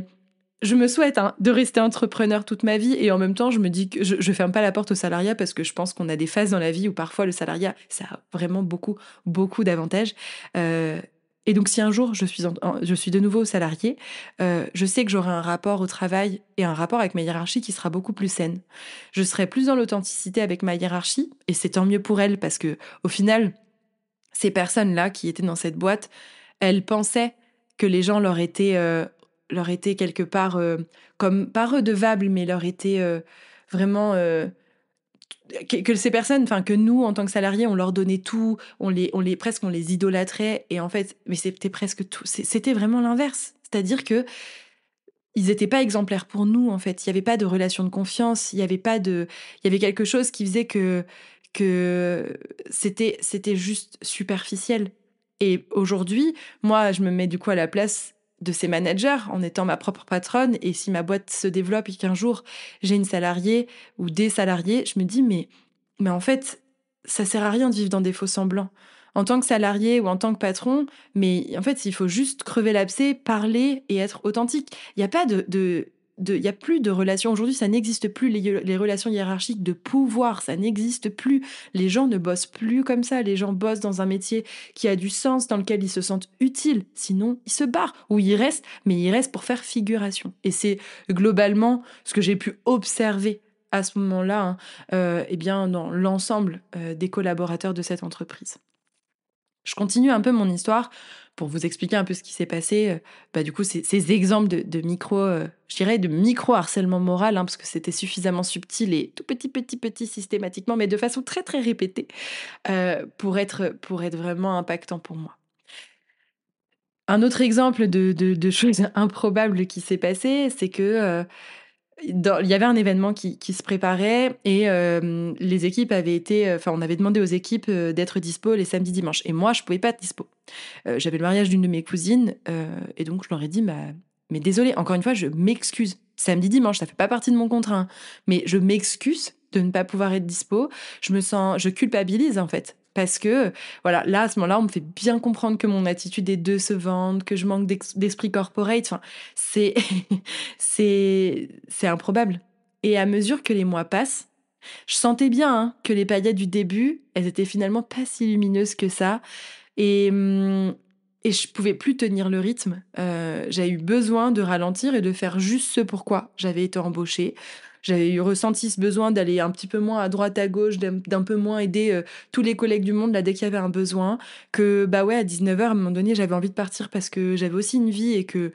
je me souhaite hein, de rester entrepreneur toute ma vie et en même temps je me dis que je, je ferme pas la porte au salariat parce que je pense qu'on a des phases dans la vie où parfois le salariat ça a vraiment beaucoup beaucoup d'avantages euh, et donc, si un jour je suis, je suis de nouveau salarié, euh, je sais que j'aurai un rapport au travail et un rapport avec ma hiérarchie qui sera beaucoup plus saine. Je serai plus dans l'authenticité avec ma hiérarchie, et c'est tant mieux pour elle parce que, au final, ces personnes-là qui étaient dans cette boîte, elles pensaient que les gens leur étaient, euh, leur étaient quelque part, euh, comme pas redevables, mais leur étaient vraiment que, ces personnes, enfin que nous en tant que salariés, on leur donnait tout, on les, on les presque on les idolâtrait et en fait, mais c'était presque tout, c'était vraiment l'inverse. C'est-à-dire que ils n'étaient pas exemplaires pour nous en fait. Il n'y avait pas de relation de confiance, il y avait pas de, il y avait quelque chose qui faisait que que c'était c'était juste superficiel. Et aujourd'hui, moi, je me mets du coup à la place de ces managers en étant ma propre patronne. Et si ma boîte se développe et qu'un jour j'ai une salariée ou des salariés, je me dis mais, mais en fait, ça sert à rien de vivre dans des faux semblants. En tant que salarié ou en tant que patron, mais en fait, il faut juste crever l'abcès, parler et être authentique. Il n'y a pas de il n'y a plus de relations. Aujourd'hui, ça n'existe plus, les, relations hiérarchiques de pouvoir, ça n'existe plus. Les gens ne bossent plus comme ça. Les gens bossent dans un métier qui a du sens, dans lequel ils se sentent utiles. Sinon, ils se barrent ou ils restent, mais ils restent pour faire figuration. Et c'est globalement ce que j'ai pu observer à ce moment-là, hein, eh bien, dans l'ensemble des collaborateurs de cette entreprise. Je continue un peu mon histoire pour vous expliquer un peu ce qui s'est passé. Bah, du coup, ces, exemples de, micro, je dirais, de micro harcèlement moral, hein, parce que c'était suffisamment subtil et tout petit, petit, petit systématiquement, mais de façon très, très répétée pour être, pour être vraiment impactant pour moi. Un autre exemple de, de, choses improbables qui s'est passé, c'est que il y avait un événement qui, se préparait et les équipes avaient été, enfin, on avait demandé aux équipes d'être dispo les samedis, dimanches. Et moi, je pouvais pas être dispo. J'avais le mariage d'une de mes cousines et donc je leur ai dit, bah, mais désolé, encore une fois, je m'excuse. Samedi, dimanche, ça fait pas partie de mon contrat, hein. mais je m'excuse de ne pas pouvoir être dispo. Je me sens, je culpabilise en fait parce que, voilà, là, à ce moment-là, on me fait bien comprendre que mon attitude est vendre, que je manque d'esprit corporate. Enfin, c'est, c'est, c'est improbable. Et à mesure que les mois passent, je sentais bien hein, que les paillettes du début, elles étaient finalement pas si lumineuses que ça. Et, hum, et je pouvais plus tenir le rythme. Euh, j'ai eu besoin de ralentir et de faire juste ce pourquoi j'avais été embauchée. J'avais eu ressenti ce besoin d'aller un petit peu moins à droite, à gauche, d'un peu moins aider euh, tous les collègues du monde là dès qu'il y avait un besoin. Que bah ouais, à 19h, à un moment donné, j'avais envie de partir parce que j'avais aussi une vie et que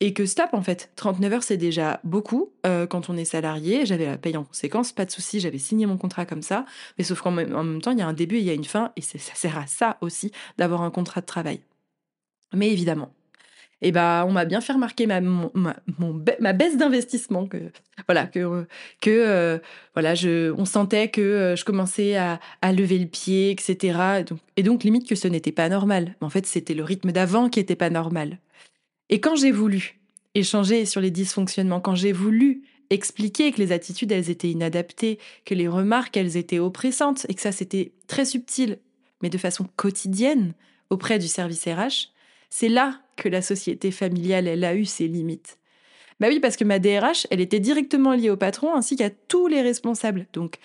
et que stop en fait. 39 heures c'est déjà beaucoup euh, quand on est salarié. J'avais la paye en conséquence, pas de souci, j'avais signé mon contrat comme ça. Mais sauf qu'en même, temps, il y a un début et il y a une fin et ça sert à ça aussi d'avoir un contrat de travail. Mais évidemment, et bah on m'a bien fait remarquer ma, baisse d'investissement que voilà que euh, voilà on sentait que euh, je commençais à, lever le pied etc et donc, limite que ce n'était pas normal. En fait c'était le rythme d'avant qui était pas normal. Et quand j'ai voulu échanger sur les dysfonctionnements quand j'ai voulu expliquer que les attitudes elles étaient inadaptées que les remarques elles étaient oppressantes et que ça c'était très subtil mais de façon quotidienne auprès du service RH c'est là que la société familiale, elle a eu ses limites. Bah oui, parce que ma DRH, elle était directement liée au patron ainsi qu'à tous les responsables. Donc,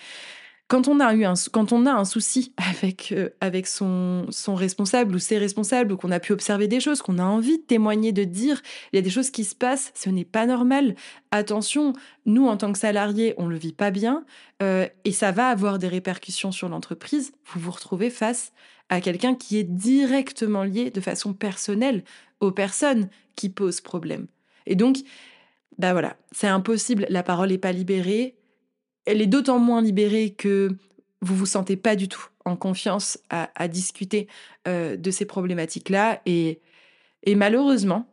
quand on a eu un, quand on a un souci avec, euh, avec son, son responsable ou ses responsables, ou qu'on a pu observer des choses, qu'on a envie de témoigner, de dire, il y a des choses qui se passent, ce n'est pas normal. Attention, nous, en tant que salariés, on ne le vit pas bien, euh, et ça va avoir des répercussions sur l'entreprise. Vous vous retrouvez face à quelqu'un qui est directement lié de façon personnelle aux personnes qui posent problème. Et donc, bah voilà, c'est impossible, la parole n'est pas libérée. Elle est d'autant moins libérée que vous vous sentez pas du tout en confiance à, discuter euh, de ces problématiques-là. Et, et malheureusement,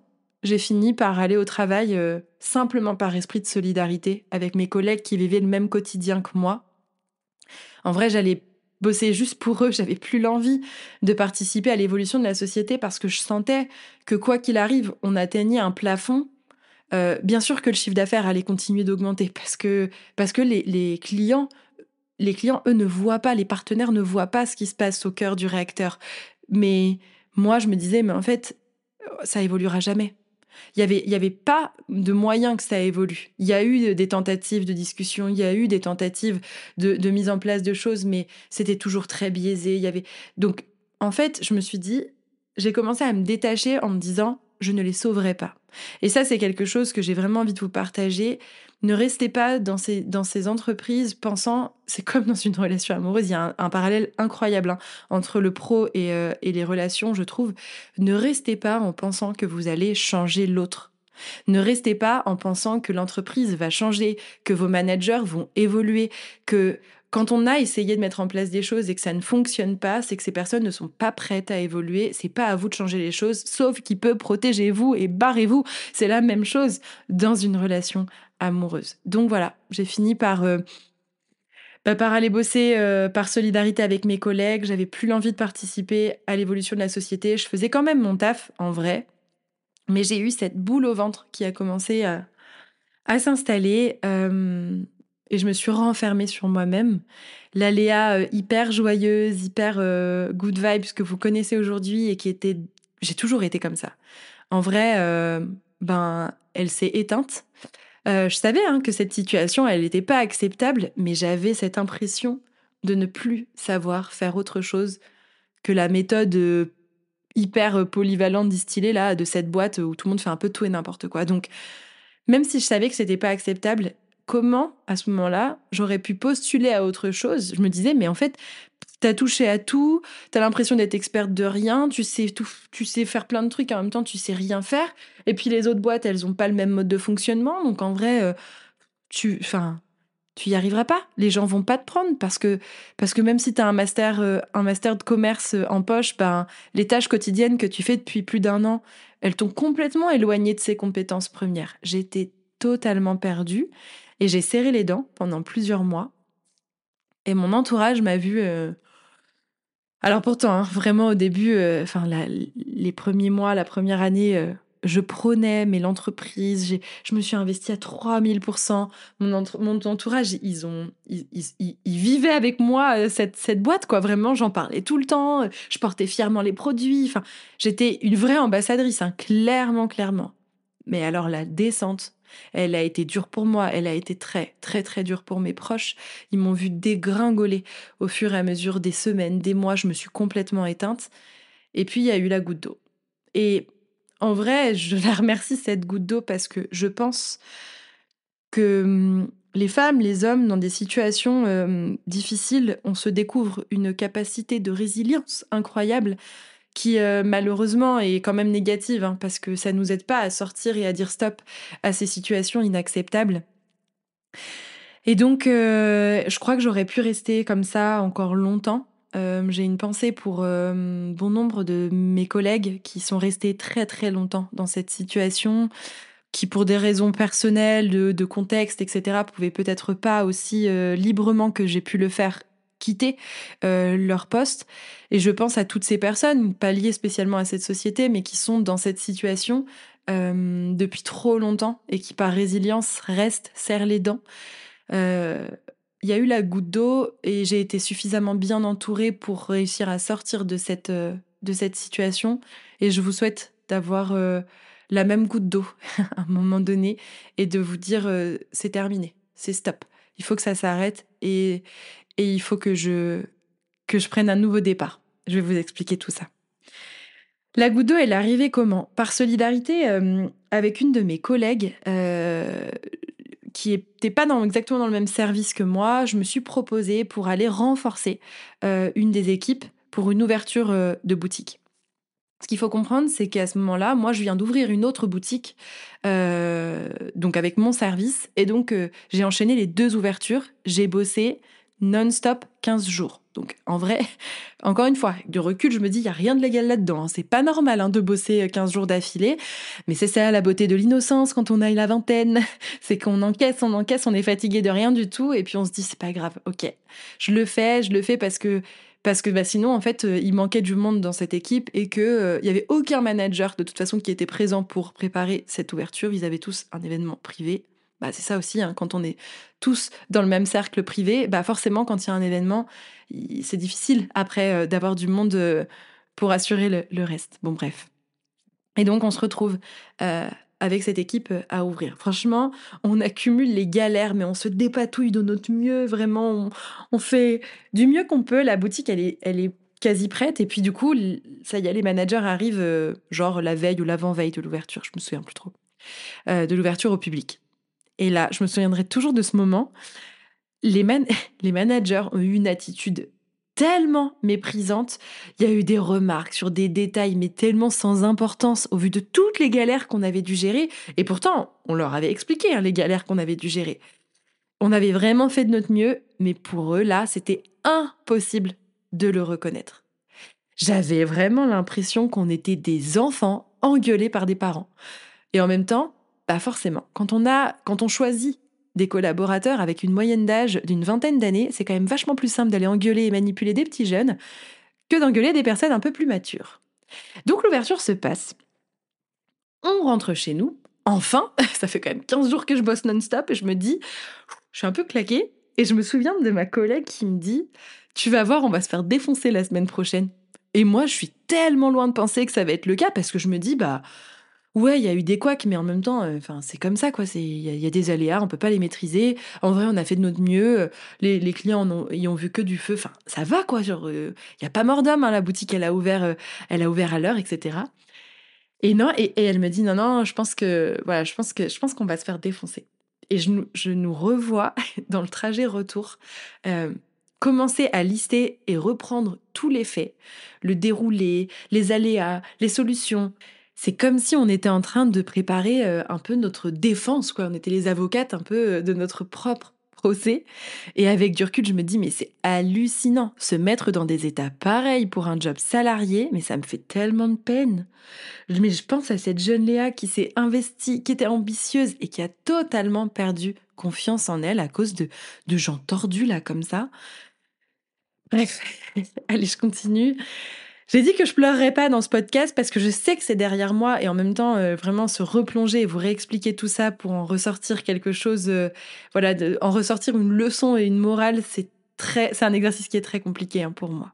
j'ai fini par aller au travail euh, simplement par esprit de solidarité avec mes collègues qui vivaient le même quotidien que moi. En vrai, j'allais bosser juste pour eux, j'avais plus l'envie de participer à l'évolution de la société parce que je sentais que quoi qu'il arrive, on atteignait un plafond. Euh, bien sûr que le chiffre d'affaires allait continuer d'augmenter parce que, parce que les, les, clients, les clients, eux, ne voient pas, les partenaires ne voient pas ce qui se passe au cœur du réacteur. Mais moi, je me disais, mais en fait, ça évoluera jamais. Il n'y avait, y avait pas de moyen que ça évolue. Il y a eu des tentatives de discussion, il y a eu des tentatives de, mise en place de choses, mais c'était toujours très biaisé. Il y avait donc, en fait, je me suis dit, j'ai commencé à me détacher en me disant, je ne les sauverai pas. Et ça, c'est quelque chose que j'ai vraiment envie de vous partager. Ne restez pas dans ces, dans ces entreprises pensant, c'est comme dans une relation amoureuse, il y a un, parallèle incroyable hein, entre le pro et, euh, et les relations, je trouve. Ne restez pas en pensant que vous allez changer l'autre. Ne restez pas en pensant que l'entreprise va changer, que vos managers vont évoluer, que quand on a essayé de mettre en place des choses et que ça ne fonctionne pas, c'est que ces personnes ne sont pas prêtes à évoluer. C'est pas à vous de changer les choses, sauf qui peut protéger vous et barrez-vous. C'est la même chose dans une relation amoureuse. Donc voilà, j'ai fini par euh, bah, par aller bosser euh, par solidarité avec mes collègues. J'avais plus l'envie de participer à l'évolution de la société. Je faisais quand même mon taf en vrai, mais j'ai eu cette boule au ventre qui a commencé à, s'installer. Euh, et je me suis renfermée sur moi-même. L'aléa hyper joyeuse, hyper good vibes que vous connaissez aujourd'hui et qui était, j'ai toujours été comme ça. En vrai, ben, elle s'est éteinte. Je savais hein, que cette situation, elle n'était pas acceptable, mais j'avais cette impression de ne plus savoir faire autre chose que la méthode hyper polyvalente distillée là de cette boîte où tout le monde fait un peu tout et n'importe quoi. Donc, même si je savais que c'était pas acceptable, comment, à ce moment-là, j'aurais pu postuler à autre chose? Je me disais, mais en fait, t'as touché à tout, t'as l'impression d'être experte de rien, tu sais tout, tu sais faire plein de trucs, en même temps, tu sais rien faire. Et puis les autres boîtes, elles ont pas le même mode de fonctionnement. Donc en vrai, euh, tu, enfin, tu y arriveras pas. Les gens vont pas te prendre parce que, parce que même si tu as un master, euh, un master de commerce euh, en poche, ben, les tâches quotidiennes que tu fais depuis plus d'un an, elles t'ont complètement éloigné de ces compétences premières. J'étais totalement perdue et j'ai serré les dents pendant plusieurs mois. Et mon entourage m'a vu. Alors pourtant, hein, vraiment au début, enfin les premiers mois, la première année, je prônais, mais l'entreprise, je me suis investie à 3000%. Mon, mon entourage, ils, ont, ils, vivaient avec moi euh, cette, cette boîte, quoi. Vraiment, j'en parlais tout le temps. Euh, je portais fièrement les produits. Enfin, j'étais une vraie ambassadrice, hein, clairement, clairement. Mais alors, la descente, elle a été dure pour moi, elle a été très, très, très dure pour mes proches. Ils m'ont vu dégringoler au fur et à mesure des semaines, des mois. Je me suis complètement éteinte. Et puis, il y a eu la goutte d'eau. Et en vrai, je la remercie cette goutte d'eau parce que je pense que hum, les femmes, les hommes, dans des situations hum, difficiles, on se découvre une capacité de résilience incroyable qui euh, malheureusement est quand même négative hein, parce que ça nous aide pas à sortir et à dire stop à ces situations inacceptables. Et donc, euh, je crois que j'aurais pu rester comme ça encore longtemps. Euh, j'ai une pensée pour bon nombre de mes collègues qui sont restés très très longtemps dans cette situation, qui pour des raisons personnelles, de, contexte, etc., pouvaient peut-être pas aussi librement que j'ai pu le faire quitter leur poste. Et je pense à toutes ces personnes, pas liées spécialement à cette société, mais qui sont dans cette situation depuis trop longtemps et qui par résilience restent, serrent les dents il y a eu la goutte d'eau et j'ai été suffisamment bien entourée pour réussir à sortir de cette, euh, de cette situation. Et je vous souhaite d'avoir euh, la même goutte d'eau à un moment donné et de vous dire euh, c'est terminé, c'est stop. Il faut que ça s'arrête et, et il faut que je, que je prenne un nouveau départ. Je vais vous expliquer tout ça. La goutte d'eau, elle est arrivée comment? Par solidarité avec une de mes collègues qui n'était pas dans, exactement dans le même service que moi, je me suis proposée pour aller renforcer euh, une des équipes pour une ouverture euh, de boutique. Ce qu'il faut comprendre, c'est qu'à ce moment-là, moi, je viens d'ouvrir une autre boutique, euh, donc avec mon service, et donc j'ai enchaîné les deux ouvertures. J'ai bossé non-stop 15 jours. Donc en vrai, encore une fois, de recul, je me dis, il n'y a rien de légal là-dedans. Hein. C'est pas normal hein, de bosser 15 jours d'affilée. Mais c'est ça la beauté de l'innocence quand on a la vingtaine. C'est qu'on encaisse, on encaisse, on est fatigué de rien du tout. Et puis on se dit, c'est pas grave, ok. Je le fais, je le fais parce que parce que bah, sinon, en fait, euh, il manquait du monde dans cette équipe et qu'il euh, n'y avait aucun manager de toute façon qui était présent pour préparer cette ouverture. Ils avaient tous un événement privé bah, c'est ça aussi, hein, quand on est tous dans le même cercle privé, bah forcément, quand il y a un événement, c'est difficile après euh, d'avoir du monde euh, pour assurer le, reste. Bon, bref. Et donc, on se retrouve euh, avec cette équipe à ouvrir. Franchement, on accumule les galères, mais on se dépatouille de notre mieux. Vraiment, on, fait du mieux qu'on peut. La boutique, elle est, elle est quasi prête. Et puis, du coup, ça y est, les managers arrivent, genre la veille ou l'avant-veille de l'ouverture, je me souviens plus trop, de l'ouverture au public. Et là, je me souviendrai toujours de ce moment. Les, managers ont eu une attitude tellement méprisante. Il y a eu des remarques sur des détails, mais tellement sans importance au vu de toutes les galères qu'on avait dû gérer. Et pourtant, on leur avait expliqué hein, les galères qu'on avait dû gérer. On avait vraiment fait de notre mieux, mais pour eux, là, c'était impossible de le reconnaître. J'avais vraiment l'impression qu'on était des enfants engueulés par des parents. Et en même temps, pas forcément. Quand on a, quand on choisit des collaborateurs avec une moyenne d'âge d'une vingtaine d'années, c'est quand même vachement plus simple d'aller engueuler et manipuler des petits jeunes que d'engueuler des personnes un peu plus matures. Donc l'ouverture se passe. On rentre chez nous. Enfin, ça fait quand même 15 jours que je bosse non-stop et je me dis, je suis un peu claquée. Et je me souviens de ma collègue qui me dit, tu vas voir, on va se faire défoncer la semaine prochaine. Et moi, je suis tellement loin de penser que ça va être le cas parce que je me dis, bah, Ouais, il y a eu des couacs, mais en même temps, euh, enfin, c'est comme ça, quoi. Il y, a des aléas, on peut pas les maîtriser. En vrai, on a fait de notre mieux. Les, les clients ont, ont vu que du feu. Enfin, ça va, quoi. Genre, il y a pas mort d'homme. Hein, la boutique, elle a ouvert, euh, elle a ouvert à l'heure, etc. Et non, et, elle me dit non, non, je pense que, voilà, je pense que, je pense qu'on va se faire défoncer. Et je, je nous revois dans le trajet retour. Euh, commencer à lister et reprendre tous les faits, le déroulé, les aléas, les solutions. C'est comme si on était en train de préparer euh, un peu notre défense, quoi. On était les avocates un peu euh, de notre propre procès. Et avec du je me dis, mais c'est hallucinant. Se mettre dans des états pareils pour un job salarié, mais ça me fait tellement de peine. Mais je pense à cette jeune Léa qui s'est investie, qui était ambitieuse et qui a totalement perdu confiance en elle à cause de, de gens tordus là comme ça. Bref, allez, je continue. J'ai dit que je pleurerais pas dans ce podcast parce que je sais que c'est derrière moi et en même temps euh, vraiment se replonger et vous réexpliquer tout ça pour en ressortir quelque chose, euh, voilà, en ressortir une leçon et une morale, c'est très, c'est un exercice qui est très compliqué hein, pour moi.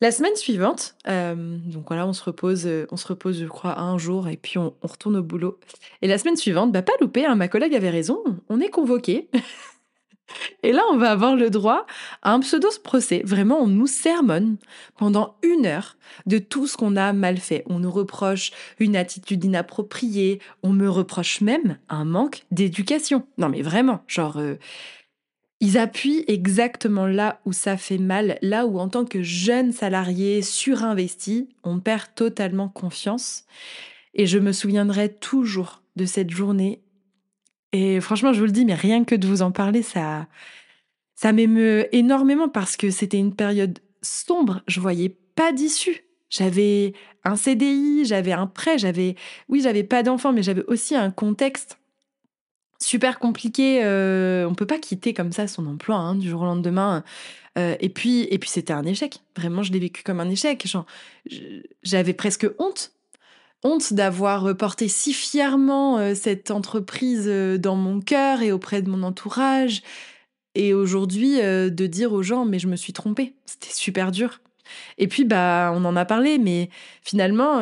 La semaine suivante, euh, donc voilà, on se repose, on se repose, je crois, un jour et puis on, retourne au boulot. Et la semaine suivante, bah pas loupé, hein, ma collègue avait raison, on est convoqué. Et là, on va avoir le droit à un pseudo-procès. Vraiment, on nous sermonne pendant une heure de tout ce qu'on a mal fait. On nous reproche une attitude inappropriée. On me reproche même un manque d'éducation. Non, mais vraiment, genre, euh, ils appuient exactement là où ça fait mal, là où en tant que jeune salarié surinvesti, on perd totalement confiance. Et je me souviendrai toujours de cette journée et franchement, je vous le dis, mais rien que de vous en parler, ça, ça m'émeut énormément parce que c'était une période sombre. Je voyais pas d'issue. J'avais un CDI, j'avais un prêt, j'avais, oui, j'avais pas d'enfant, mais j'avais aussi un contexte super compliqué. Euh, on peut pas quitter comme ça son emploi hein, du jour au lendemain. Euh, et puis, et puis c'était un échec. Vraiment, je l'ai vécu comme un échec. j'avais presque honte honte d'avoir porté si fièrement euh, cette entreprise euh, dans mon cœur et auprès de mon entourage. Et aujourd'hui, euh, de dire aux gens, mais je me suis trompée. C'était super dur. Et puis, bah, on en a parlé, mais finalement,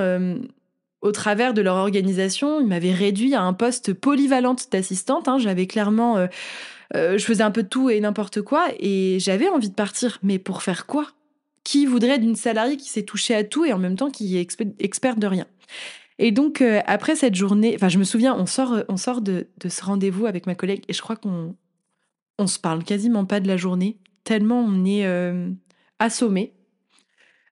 au travers de leur organisation, ils m'avaient réduit à un poste polyvalente d'assistante. Hein. J'avais clairement, je faisais un peu de tout et n'importe quoi, et j'avais envie de partir. Mais pour faire quoi? Qui voudrait d'une salariée qui s'est touchée à tout et en même temps qui est experte de rien? Et donc, euh, après cette journée, enfin, je me souviens, on sort, on sort de, ce rendez-vous avec ma collègue et je crois qu'on on se parle quasiment pas de la journée, tellement on est euh, assommé.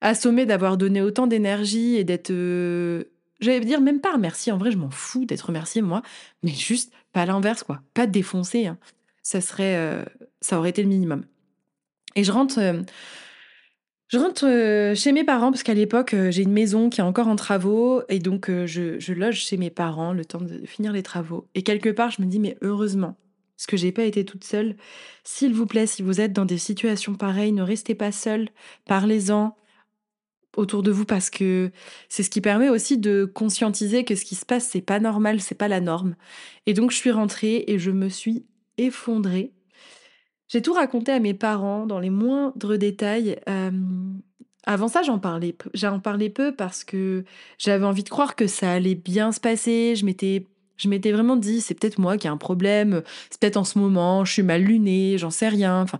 Assommé d'avoir donné autant d'énergie et d'être. Euh, j'allais dire même pas remercié. En vrai, je m'en fous d'être remercié, moi, mais juste pas l'inverse, quoi. Pas défoncer. Hein. Ça serait. ça aurait été le minimum. Et je rentre je rentre euh, chez mes parents parce qu'à l'époque, euh, j'ai une maison qui est encore en travaux et donc euh, je, loge chez mes parents le temps de finir les travaux. Et quelque part, je me dis, mais heureusement, parce que j'ai pas été toute seule. S'il vous plaît, si vous êtes dans des situations pareilles, ne restez pas seul, parlez-en autour de vous parce que c'est ce qui permet aussi de conscientiser que ce qui se passe, c'est pas normal, c'est pas la norme. Et donc, je suis rentrée et je me suis effondrée j'ai tout raconté à mes parents dans les moindres détails. avant ça, j'en parlais, j'en parlais peu parce que j'avais envie de croire que ça allait bien se passer. Je m'étais, je m'étais vraiment dit, c'est peut-être moi qui ai un problème, c'est peut-être en ce moment, je suis mal lunée, j'en sais rien. Enfin,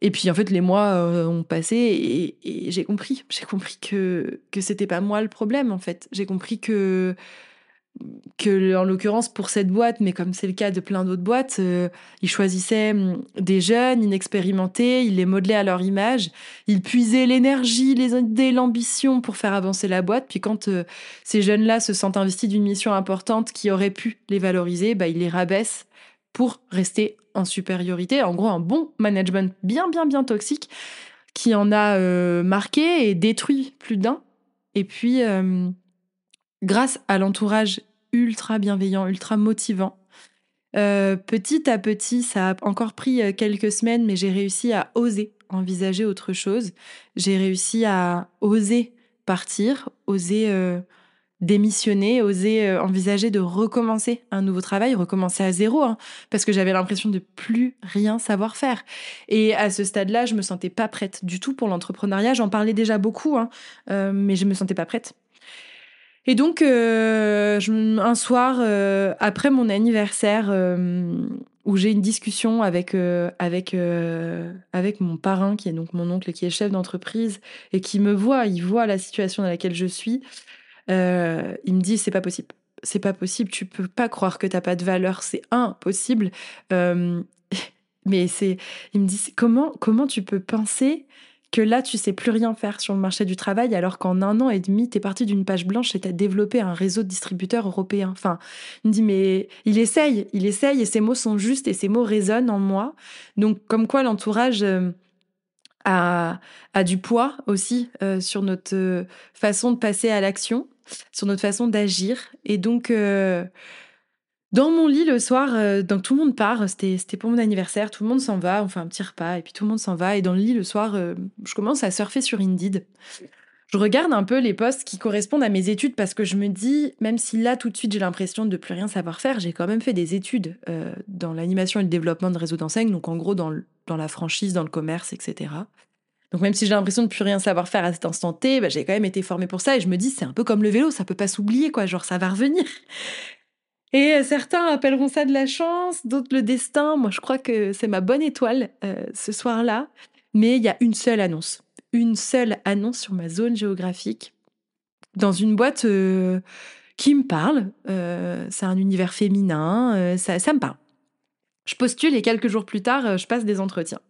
et puis en fait, les mois ont passé et, et j'ai compris, j'ai compris que que c'était pas moi le problème en fait. J'ai compris que que en l'occurrence pour cette boîte, mais comme c'est le cas de plein d'autres boîtes, euh, ils choisissaient hum, des jeunes inexpérimentés, ils les modelaient à leur image, ils puisaient l'énergie, les idées, l'ambition pour faire avancer la boîte. Puis quand euh, ces jeunes-là se sentent investis d'une mission importante qui aurait pu les valoriser, bah, ils les rabaissent pour rester en supériorité. En gros, un bon management bien, bien, bien toxique qui en a euh, marqué et détruit plus d'un. Et puis, grâce à l'entourage ultra bienveillant, ultra motivant. Euh, petit à petit, ça a encore pris euh, quelques semaines, mais j'ai réussi à oser envisager autre chose. J'ai réussi à oser partir, oser euh, démissionner, oser envisager de recommencer un nouveau travail, recommencer à zéro, hein, parce que j'avais l'impression de plus rien savoir faire. Et à ce stade-là, je me sentais pas prête du tout pour l'entrepreneuriat. J'en parlais déjà beaucoup, hein, mais je me sentais pas prête. Et donc, euh, un soir, euh, après mon anniversaire, euh, où j'ai une discussion avec, avec, avec mon parrain, qui est donc mon oncle, qui est chef d'entreprise, et qui me voit, il voit la situation dans laquelle je suis, il me dit, c'est pas possible. c'est pas possible, tu peux pas croire que t'as pas de valeur, c'est impossible. Mais c'est, il me dit, comment, comment tu peux penser que là, tu sais plus rien faire sur le marché du travail, alors qu'en un an et demi, tu es parti d'une page blanche et tu as développé un réseau de distributeurs européens. Enfin, il me dit, mais il essaye, il essaye, et ses mots sont justes et ses mots résonnent en moi. Donc, comme quoi l'entourage euh, a, a, du poids aussi euh, sur notre euh, façon de passer à l'action, sur notre façon d'agir. Et donc, dans mon lit le soir, euh, donc tout le monde part, c'était pour mon anniversaire, tout le monde s'en va, on fait un petit repas et puis tout le monde s'en va. Et dans le lit le soir, euh, je commence à surfer sur Indeed. Je regarde un peu les postes qui correspondent à mes études parce que je me dis, même si là tout de suite j'ai l'impression de plus rien savoir faire, j'ai quand même fait des études euh, dans l'animation et le développement de réseaux d'enseignes, donc en gros dans, dans la franchise, dans le commerce, etc. Donc même si j'ai l'impression de plus rien savoir faire à cet instant T, bah, j'ai quand même été formée pour ça et je me dis c'est un peu comme le vélo, ça peut pas s'oublier quoi, genre ça va revenir. Et euh, certains appelleront ça de la chance, d'autres le destin. Moi, je crois que c'est ma bonne étoile euh, ce soir-là. Mais il y a une seule annonce. Une seule annonce sur ma zone géographique dans une boîte euh, qui me parle. c'est un univers féminin. Ça, ça, me parle. Je postule et quelques jours plus tard, je passe des entretiens.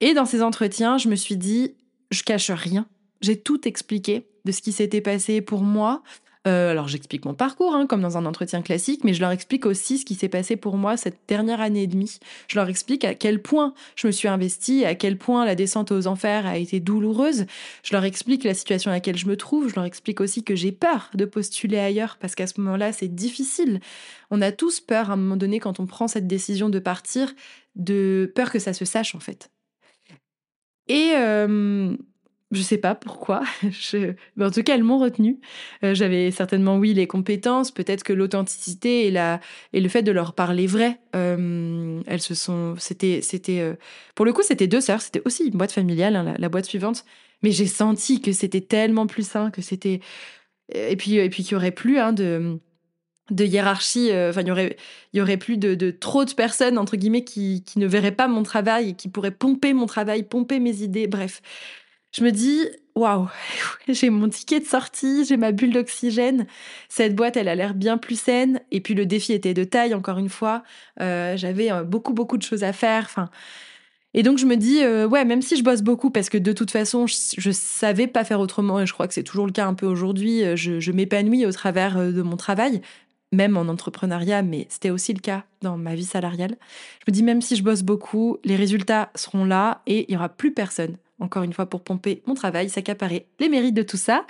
Et dans ces entretiens, je me suis dit, je cache rien. J'ai tout expliqué de ce qui s'était passé pour moi, euh, alors j'explique mon parcours, hein, comme dans un entretien classique, mais je leur explique aussi ce qui s'est passé pour moi cette dernière année et demie. Je leur explique à quel point je me suis investie, à quel point la descente aux enfers a été douloureuse. Je leur explique la situation à laquelle je me trouve. Je leur explique aussi que j'ai peur de postuler ailleurs, parce qu'à ce moment-là, c'est difficile. On a tous peur à un moment donné quand on prend cette décision de partir, de peur que ça se sache en fait. Et euh, je sais pas pourquoi. Mais en tout cas, elles m'ont retenu. Euh, j'avais certainement, oui, les compétences, peut-être que l'authenticité et, la... et le fait de leur parler vrai. Euh, elles se sont. C'était. c'était euh, Pour le coup, c'était deux sœurs. C'était aussi une boîte familiale, hein, la, boîte suivante. Mais j'ai senti que c'était tellement plus sain, que c'était. Et puis, et puis qu'il y aurait plus hein, de de hiérarchie, enfin il y aurait y aurait plus de, de, trop de personnes entre guillemets qui, qui ne verraient pas mon travail et qui pourraient pomper mon travail, pomper mes idées, bref je me dis, waouh, j'ai mon ticket de sortie, j'ai ma bulle d'oxygène. Cette boîte, elle a l'air bien plus saine. Et puis le défi était de taille, encore une fois. Euh, j'avais euh, beaucoup, beaucoup de choses à faire. Enfin, et donc je me dis, euh, ouais, même si je bosse beaucoup, parce que de toute façon, je, savais pas faire autrement, et je crois que c'est toujours le cas un peu aujourd'hui, je, je m'épanouis au travers de mon travail, même en entrepreneuriat, mais c'était aussi le cas dans ma vie salariale. Je me dis, même si je bosse beaucoup, les résultats seront là et il y aura plus personne encore une fois pour pomper mon travail, s'accaparer les mérites de tout ça.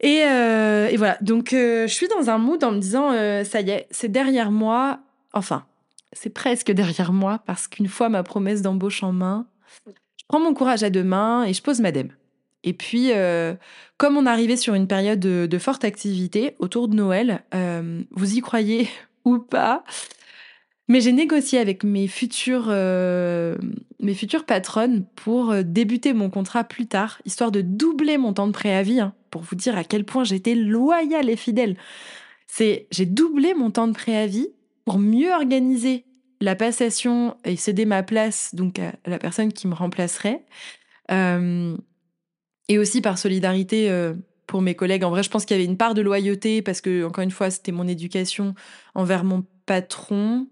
Et, euh, voilà, donc euh, je suis dans un mood en me disant, euh, ça y est, c'est derrière moi, enfin, c'est presque derrière moi, parce qu'une fois ma promesse d'embauche en main, je prends mon courage à deux mains et je pose ma dème. Et puis, comme on arrivait sur une période de forte activité autour de Noël, vous y croyez ou pas, mais j'ai négocié avec mes futures, euh, mes futures patronnes pour euh, débuter mon contrat plus tard, histoire de doubler mon temps de préavis, hein, pour vous dire à quel point j'étais loyale et fidèle. C'est j'ai doublé mon temps de préavis pour mieux organiser la passation et céder ma place donc à la personne qui me remplacerait. Euh, et aussi par solidarité pour mes collègues. En vrai, je pense qu'il y avait une part de loyauté parce que, encore une fois, c'était mon éducation envers mon patron.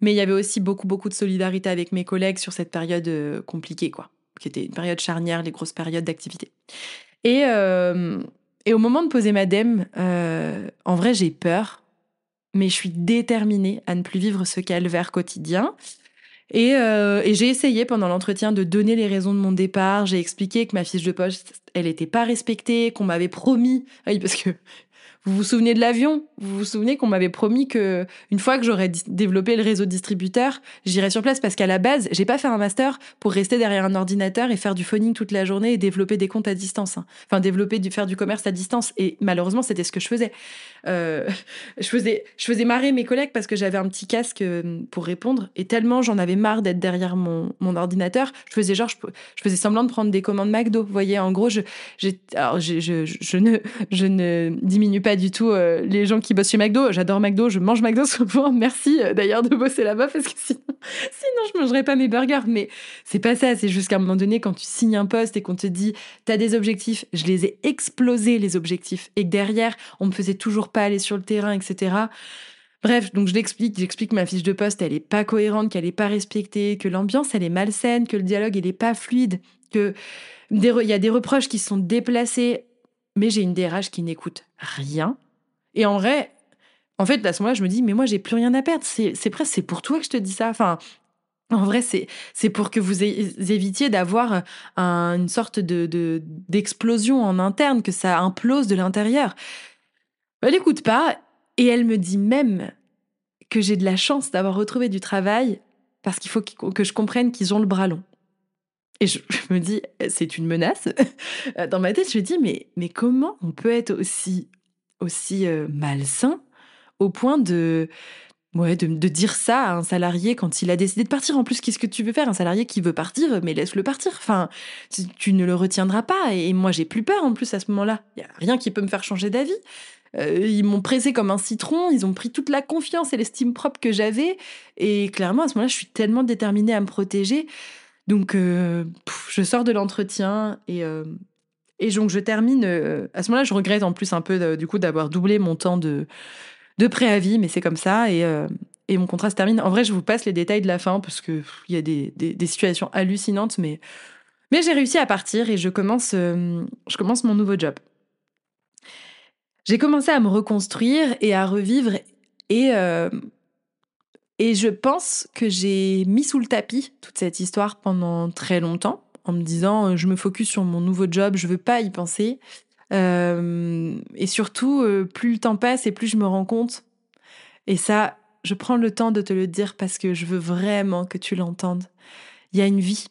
Mais il y avait aussi beaucoup, beaucoup de solidarité avec mes collègues sur cette période euh, compliquée, quoi, qui était une période charnière, les grosses périodes d'activité. Et, euh, et au moment de poser ma dème, euh, en vrai, j'ai peur, mais je suis déterminée à ne plus vivre ce calvaire quotidien. Et, et j'ai essayé pendant l'entretien de donner les raisons de mon départ. J'ai expliqué que ma fiche de poste, elle n'était pas respectée, qu'on m'avait promis. Oui, parce que vous vous souvenez de l'avion? Vous vous souvenez qu'on m'avait promis que une fois que j'aurais développé le réseau de distributeurs, j'irais sur place? Parce qu'à la base, j'ai pas fait un master pour rester derrière un ordinateur et faire du phoning toute la journée et développer des comptes à distance. Hein. Enfin, développer du faire du commerce à distance. Et malheureusement, c'était ce que je faisais. Euh, je faisais, je faisais marrer mes collègues parce que j'avais un petit casque euh, pour répondre et tellement j'en avais marre d'être derrière mon, mon, ordinateur, je faisais genre, je, faisais semblant de prendre des commandes McDo. Vous voyez, en gros, je, je, je, ne, je ne diminue pas du tout euh, les gens qui bossent chez McDo. J'adore McDo, je mange McDo souvent. Merci euh, d'ailleurs de bosser là-bas parce que sinon, sinon je mangerais pas mes burgers. Mais c'est pas ça. C'est juste qu'à un moment donné, quand tu signes un poste et qu'on te dit t'as des objectifs, je les ai explosés les objectifs et que derrière on me faisait toujours pas aller sur le terrain, etc. Bref, donc je l'explique, j'explique que ma fiche de poste, elle est pas cohérente, qu'elle est pas respectée, que l'ambiance, elle est malsaine, que le dialogue, il est pas fluide, que il y a des reproches qui sont déplacés, mais j'ai une DRH qui n'écoute rien. Et en vrai, en fait, à ce moment-là, je me dis, mais moi, j'ai plus rien à perdre. C'est presque, c'est pour toi que je te dis ça. Enfin, en vrai, c'est pour que vous évitiez d'avoir une sorte de d'explosion en interne, que ça implose de l'intérieur. Elle n'écoute pas et elle me dit même que j'ai de la chance d'avoir retrouvé du travail parce qu'il faut que je comprenne qu'ils ont le bras long. Et je, me dis, c'est une menace. Dans ma tête, je me dis, mais, mais comment on peut être aussi, aussi euh, malsain au point de, ouais, de, de, dire ça à un salarié quand il a décidé de partir? En plus, qu'est-ce que tu veux faire? Un salarié qui veut partir, mais laisse-le partir. Enfin, tu ne le retiendras pas. Et moi, j'ai plus peur en plus à ce moment-là. Il n'y a rien qui peut me faire changer d'avis. Euh, ils m'ont pressé comme un citron, ils ont pris toute la confiance et l'estime propre que j'avais. Et clairement, à ce moment-là, je suis tellement déterminée à me protéger. Donc, euh, je sors de l'entretien et, euh, donc je termine. à ce moment-là, je regrette en plus un peu du coup d'avoir doublé mon temps de, préavis, mais c'est comme ça. Et, mon contrat se termine. En vrai, je vous passe les détails de la fin parce qu'il y a des, situations hallucinantes, mais, j'ai réussi à partir et je commence, je commence mon nouveau job j'ai commencé à me reconstruire et à revivre et euh, et je pense que j'ai mis sous le tapis toute cette histoire pendant très longtemps en me disant euh, je me focus sur mon nouveau job, je veux pas y penser. Euh, et surtout, plus le temps passe et plus je me rends compte. Et ça, je prends le temps de te le dire parce que je veux vraiment que tu l'entendes. Il y a une vie.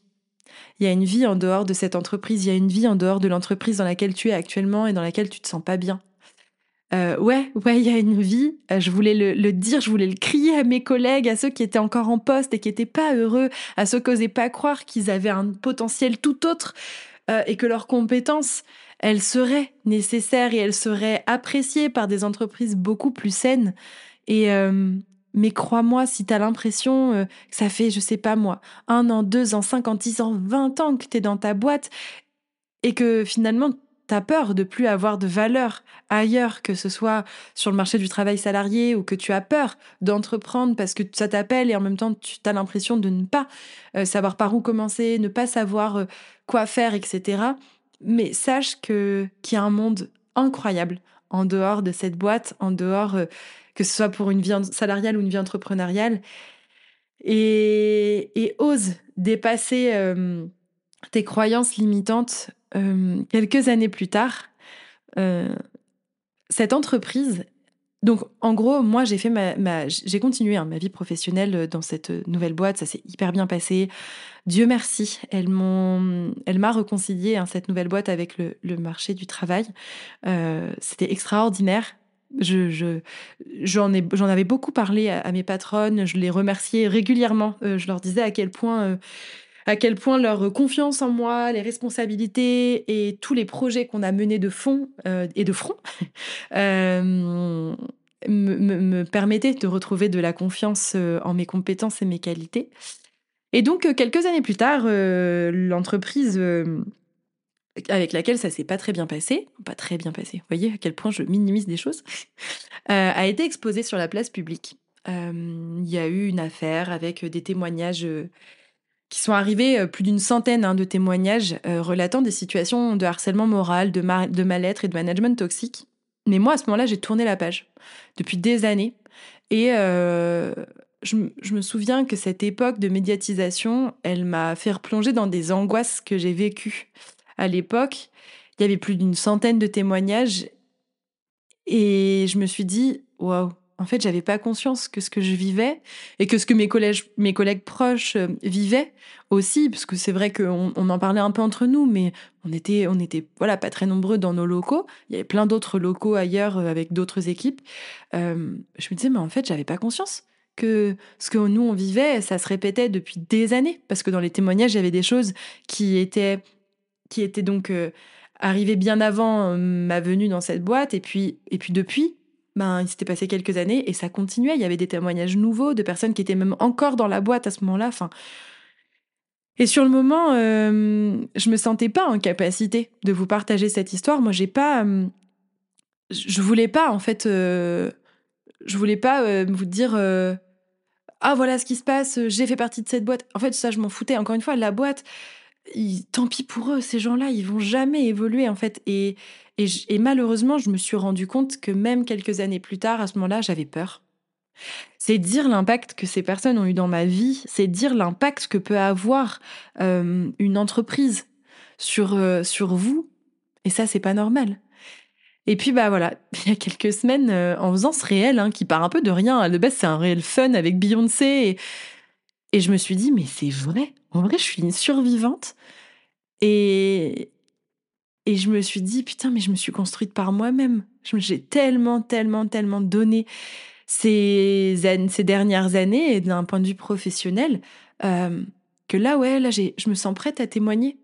Il y a une vie en dehors de cette entreprise. Il y a une vie en dehors de l'entreprise dans laquelle tu es actuellement et dans laquelle tu te sens pas bien. Euh, ouais, ouais, il y a une vie. Euh, je voulais le, dire, je voulais le crier à mes collègues, à ceux qui étaient encore en poste et qui n'étaient pas heureux, à ceux qui n'osaient pas croire qu'ils avaient un potentiel tout autre euh, et que leurs compétences, elles seraient nécessaires et elles seraient appréciées par des entreprises beaucoup plus saines. Et mais crois-moi, si tu as l'impression que ça fait, je sais pas moi, un an, deux ans, cinq ans, dix ans, vingt ans que tu es dans ta boîte et que finalement T'as peur de plus avoir de valeur ailleurs, que ce soit sur le marché du travail salarié ou que tu as peur d'entreprendre parce que ça t'appelle et en même temps tu as l'impression de ne pas euh, savoir par où commencer, ne pas savoir euh, quoi faire, etc. Mais sache que qu'il y a un monde incroyable en dehors de cette boîte, en dehors euh, que ce soit pour une vie salariale ou une vie entrepreneuriale, et, et ose dépasser tes croyances limitantes euh, quelques années plus tard, euh, cette entreprise, donc en gros, moi j'ai fait j'ai continué hein, ma vie professionnelle dans cette nouvelle boîte, ça s'est hyper bien passé. Dieu merci, elle m'a réconcilié hein, cette nouvelle boîte avec le, marché du travail. Euh, c'était extraordinaire. Je, j'en, ai, j'en avais beaucoup parlé à, mes patronnes, je les remerciais régulièrement. je leur disais à quel point à quel point leur confiance en moi, les responsabilités et tous les projets qu'on a menés de fond euh, et de front euh, me, permettaient de retrouver de la confiance euh, en mes compétences et mes qualités. Et donc, quelques années plus tard, l'entreprise avec laquelle ça s'est pas très bien passé, pas très bien passé, vous voyez à quel point je minimise des choses, a été exposée sur la place publique. Il y a eu une affaire avec des témoignages qui sont arrivés euh, plus d'une centaine hein, de témoignages euh, relatant des situations de harcèlement moral, de, mal-être et de management toxique. Mais moi, à ce moment-là, j'ai tourné la page depuis des années. Et euh, je, je, me souviens que cette époque de médiatisation, elle m'a fait replonger dans des angoisses que j'ai vécues. À l'époque, il y avait plus d'une centaine de témoignages. Et je me suis dit, waouh, en fait, j'avais pas conscience que ce que je vivais et que ce que mes collègues, mes collègues proches euh, vivaient aussi, parce que c'est vrai qu'on on en parlait un peu entre nous, mais on était, on était, voilà, pas très nombreux dans nos locaux. Il y avait plein d'autres locaux ailleurs euh, avec d'autres équipes. Euh, je me disais, mais en fait, j'avais pas conscience que ce que nous on vivait, ça se répétait depuis des années, parce que dans les témoignages, il y avait des choses qui étaient, qui étaient donc arrivé bien avant ma venue dans cette boîte. Et puis, et puis depuis, ben, il s'était passé quelques années et ça continuait. Il y avait des témoignages nouveaux de personnes qui étaient même encore dans la boîte à ce moment-là. Enfin, et sur le moment, euh, je me sentais pas en capacité de vous partager cette histoire. Moi, j'ai pas, euh, je voulais pas en fait, euh, je voulais pas vous dire ah voilà ce qui se passe, j'ai fait partie de cette boîte. En fait, ça, je m'en foutais. Encore une fois, la boîte, tant pis pour eux, ces gens-là, ils vont jamais évoluer en fait. Et, et, malheureusement, je me suis rendu compte que même quelques années plus tard, à ce moment-là, j'avais peur. C'est dire l'impact que ces personnes ont eu dans ma vie, c'est dire l'impact que peut avoir euh, une entreprise sur, euh, sur vous. Et ça, c'est pas normal. Et puis, bah voilà, il y a quelques semaines, euh, en faisant ce réel, hein, qui part un peu de rien, de base, c'est un réel fun avec Beyoncé. Et, et je me suis dit, mais c'est vrai. En vrai, je suis une survivante. Et, et je me suis dit, putain, mais je me suis construite par moi-même. J'ai tellement, tellement, tellement donné ces, dernières années, d'un point de vue professionnel, euh, que là, ouais, là, je me sens prête à témoigner.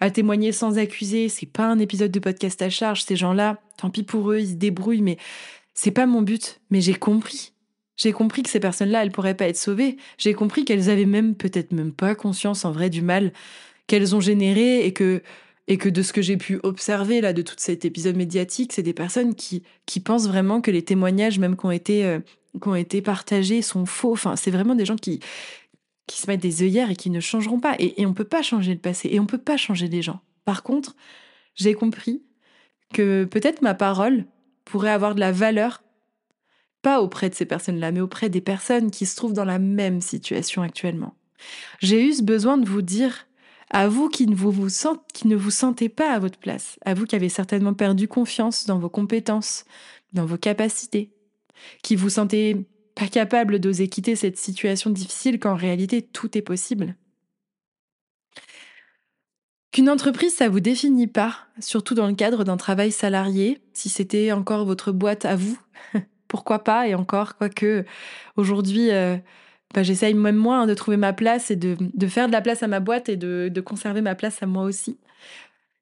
À témoigner sans accuser. C'est pas un épisode de podcast à charge. Ces gens-là, tant pis pour eux, ils se débrouillent, mais c'est pas mon but. Mais j'ai compris. J'ai compris que ces personnes-là, elles pourraient pas être sauvées. J'ai compris qu'elles avaient même, peut-être même pas conscience en vrai du mal qu'elles ont généré et que et que de ce que j'ai pu observer là de tout cet épisode médiatique, c'est des personnes qui qui pensent vraiment que les témoignages même qui ont été euh, été partagés sont faux. Enfin, c'est vraiment des gens qui qui se mettent des œillères et qui ne changeront pas. Et, et on peut pas changer le passé et on peut pas changer les gens. Par contre, j'ai compris que peut-être ma parole pourrait avoir de la valeur, pas auprès de ces personnes-là, mais auprès des personnes qui se trouvent dans la même situation actuellement. J'ai eu ce besoin de vous dire à vous qui ne vous, ne sentez pas à votre place, à vous qui avez certainement perdu confiance dans vos compétences, dans vos capacités, qui vous sentez pas capable d'oser quitter cette situation difficile quand en réalité tout est possible. Qu'une entreprise, ça vous définit pas, surtout dans le cadre d'un travail salarié, si c'était encore votre boîte à vous, pourquoi pas, et encore, quoique aujourd'hui, euh, bah, j'essaye même moi hein, de trouver ma place et de, faire de la place à ma boîte et de, conserver ma place à moi aussi.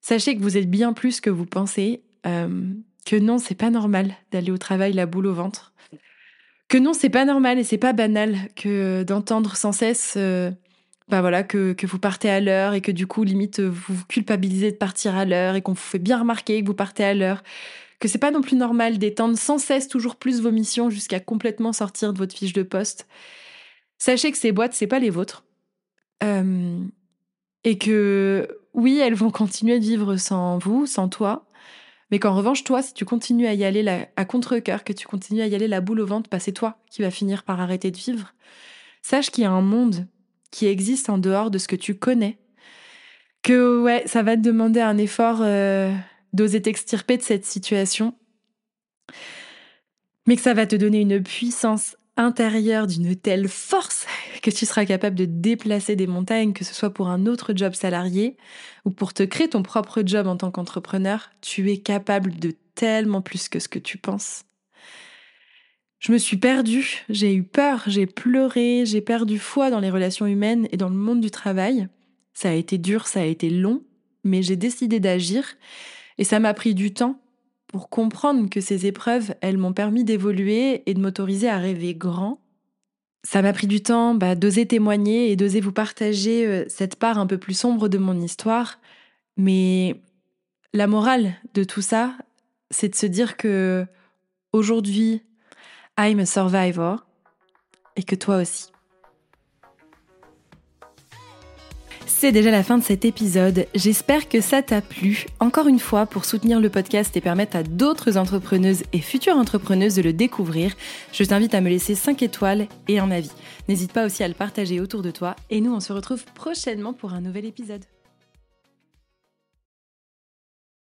Sachez que vous êtes bien plus que vous pensez, euh, que non, c'est pas normal d'aller au travail la boule au ventre, que non, c'est pas normal et c'est pas banal que d'entendre sans cesse, euh, bah voilà, que, que vous partez à l'heure et que du coup, limite, vous vous culpabilisez de partir à l'heure et qu'on vous fait bien remarquer que vous partez à l'heure, que c'est pas non plus normal d'étendre sans cesse toujours plus vos missions jusqu'à complètement sortir de votre fiche de poste. Sachez que ces boîtes, c'est pas les vôtres. Euh, et que oui, elles vont continuer de vivre sans vous, sans toi. Mais qu'en revanche, toi, si tu continues à y aller à contre-coeur, que tu continues à y aller la boule au ventre, bah, c'est toi qui vas finir par arrêter de vivre. Sache qu'il y a un monde qui existe en dehors de ce que tu connais. Que ouais, ça va te demander un effort euh, d'oser t'extirper de cette situation. Mais que ça va te donner une puissance intérieur d'une telle force que tu seras capable de déplacer des montagnes, que ce soit pour un autre job salarié ou pour te créer ton propre job en tant qu'entrepreneur, tu es capable de tellement plus que ce que tu penses. Je me suis perdue, j'ai eu peur, j'ai pleuré, j'ai perdu foi dans les relations humaines et dans le monde du travail. Ça a été dur, ça a été long, mais j'ai décidé d'agir et ça m'a pris du temps pour comprendre que ces épreuves, elles m'ont permis d'évoluer et de m'autoriser à rêver grand. Ça m'a pris du temps bah, d'oser témoigner et d'oser vous partager euh, cette part un peu plus sombre de mon histoire. Mais la morale de tout ça, c'est de se dire que aujourd'hui, I'm a survivor et que toi aussi. C'est déjà la fin de cet épisode. J'espère que ça t'a plu. Encore une fois, pour soutenir le podcast et permettre à d'autres entrepreneuses et futures entrepreneuses de le découvrir, je t'invite à me laisser 5 étoiles et un avis. N'hésite pas aussi à le partager autour de toi. Et nous, on se retrouve prochainement pour un nouvel épisode.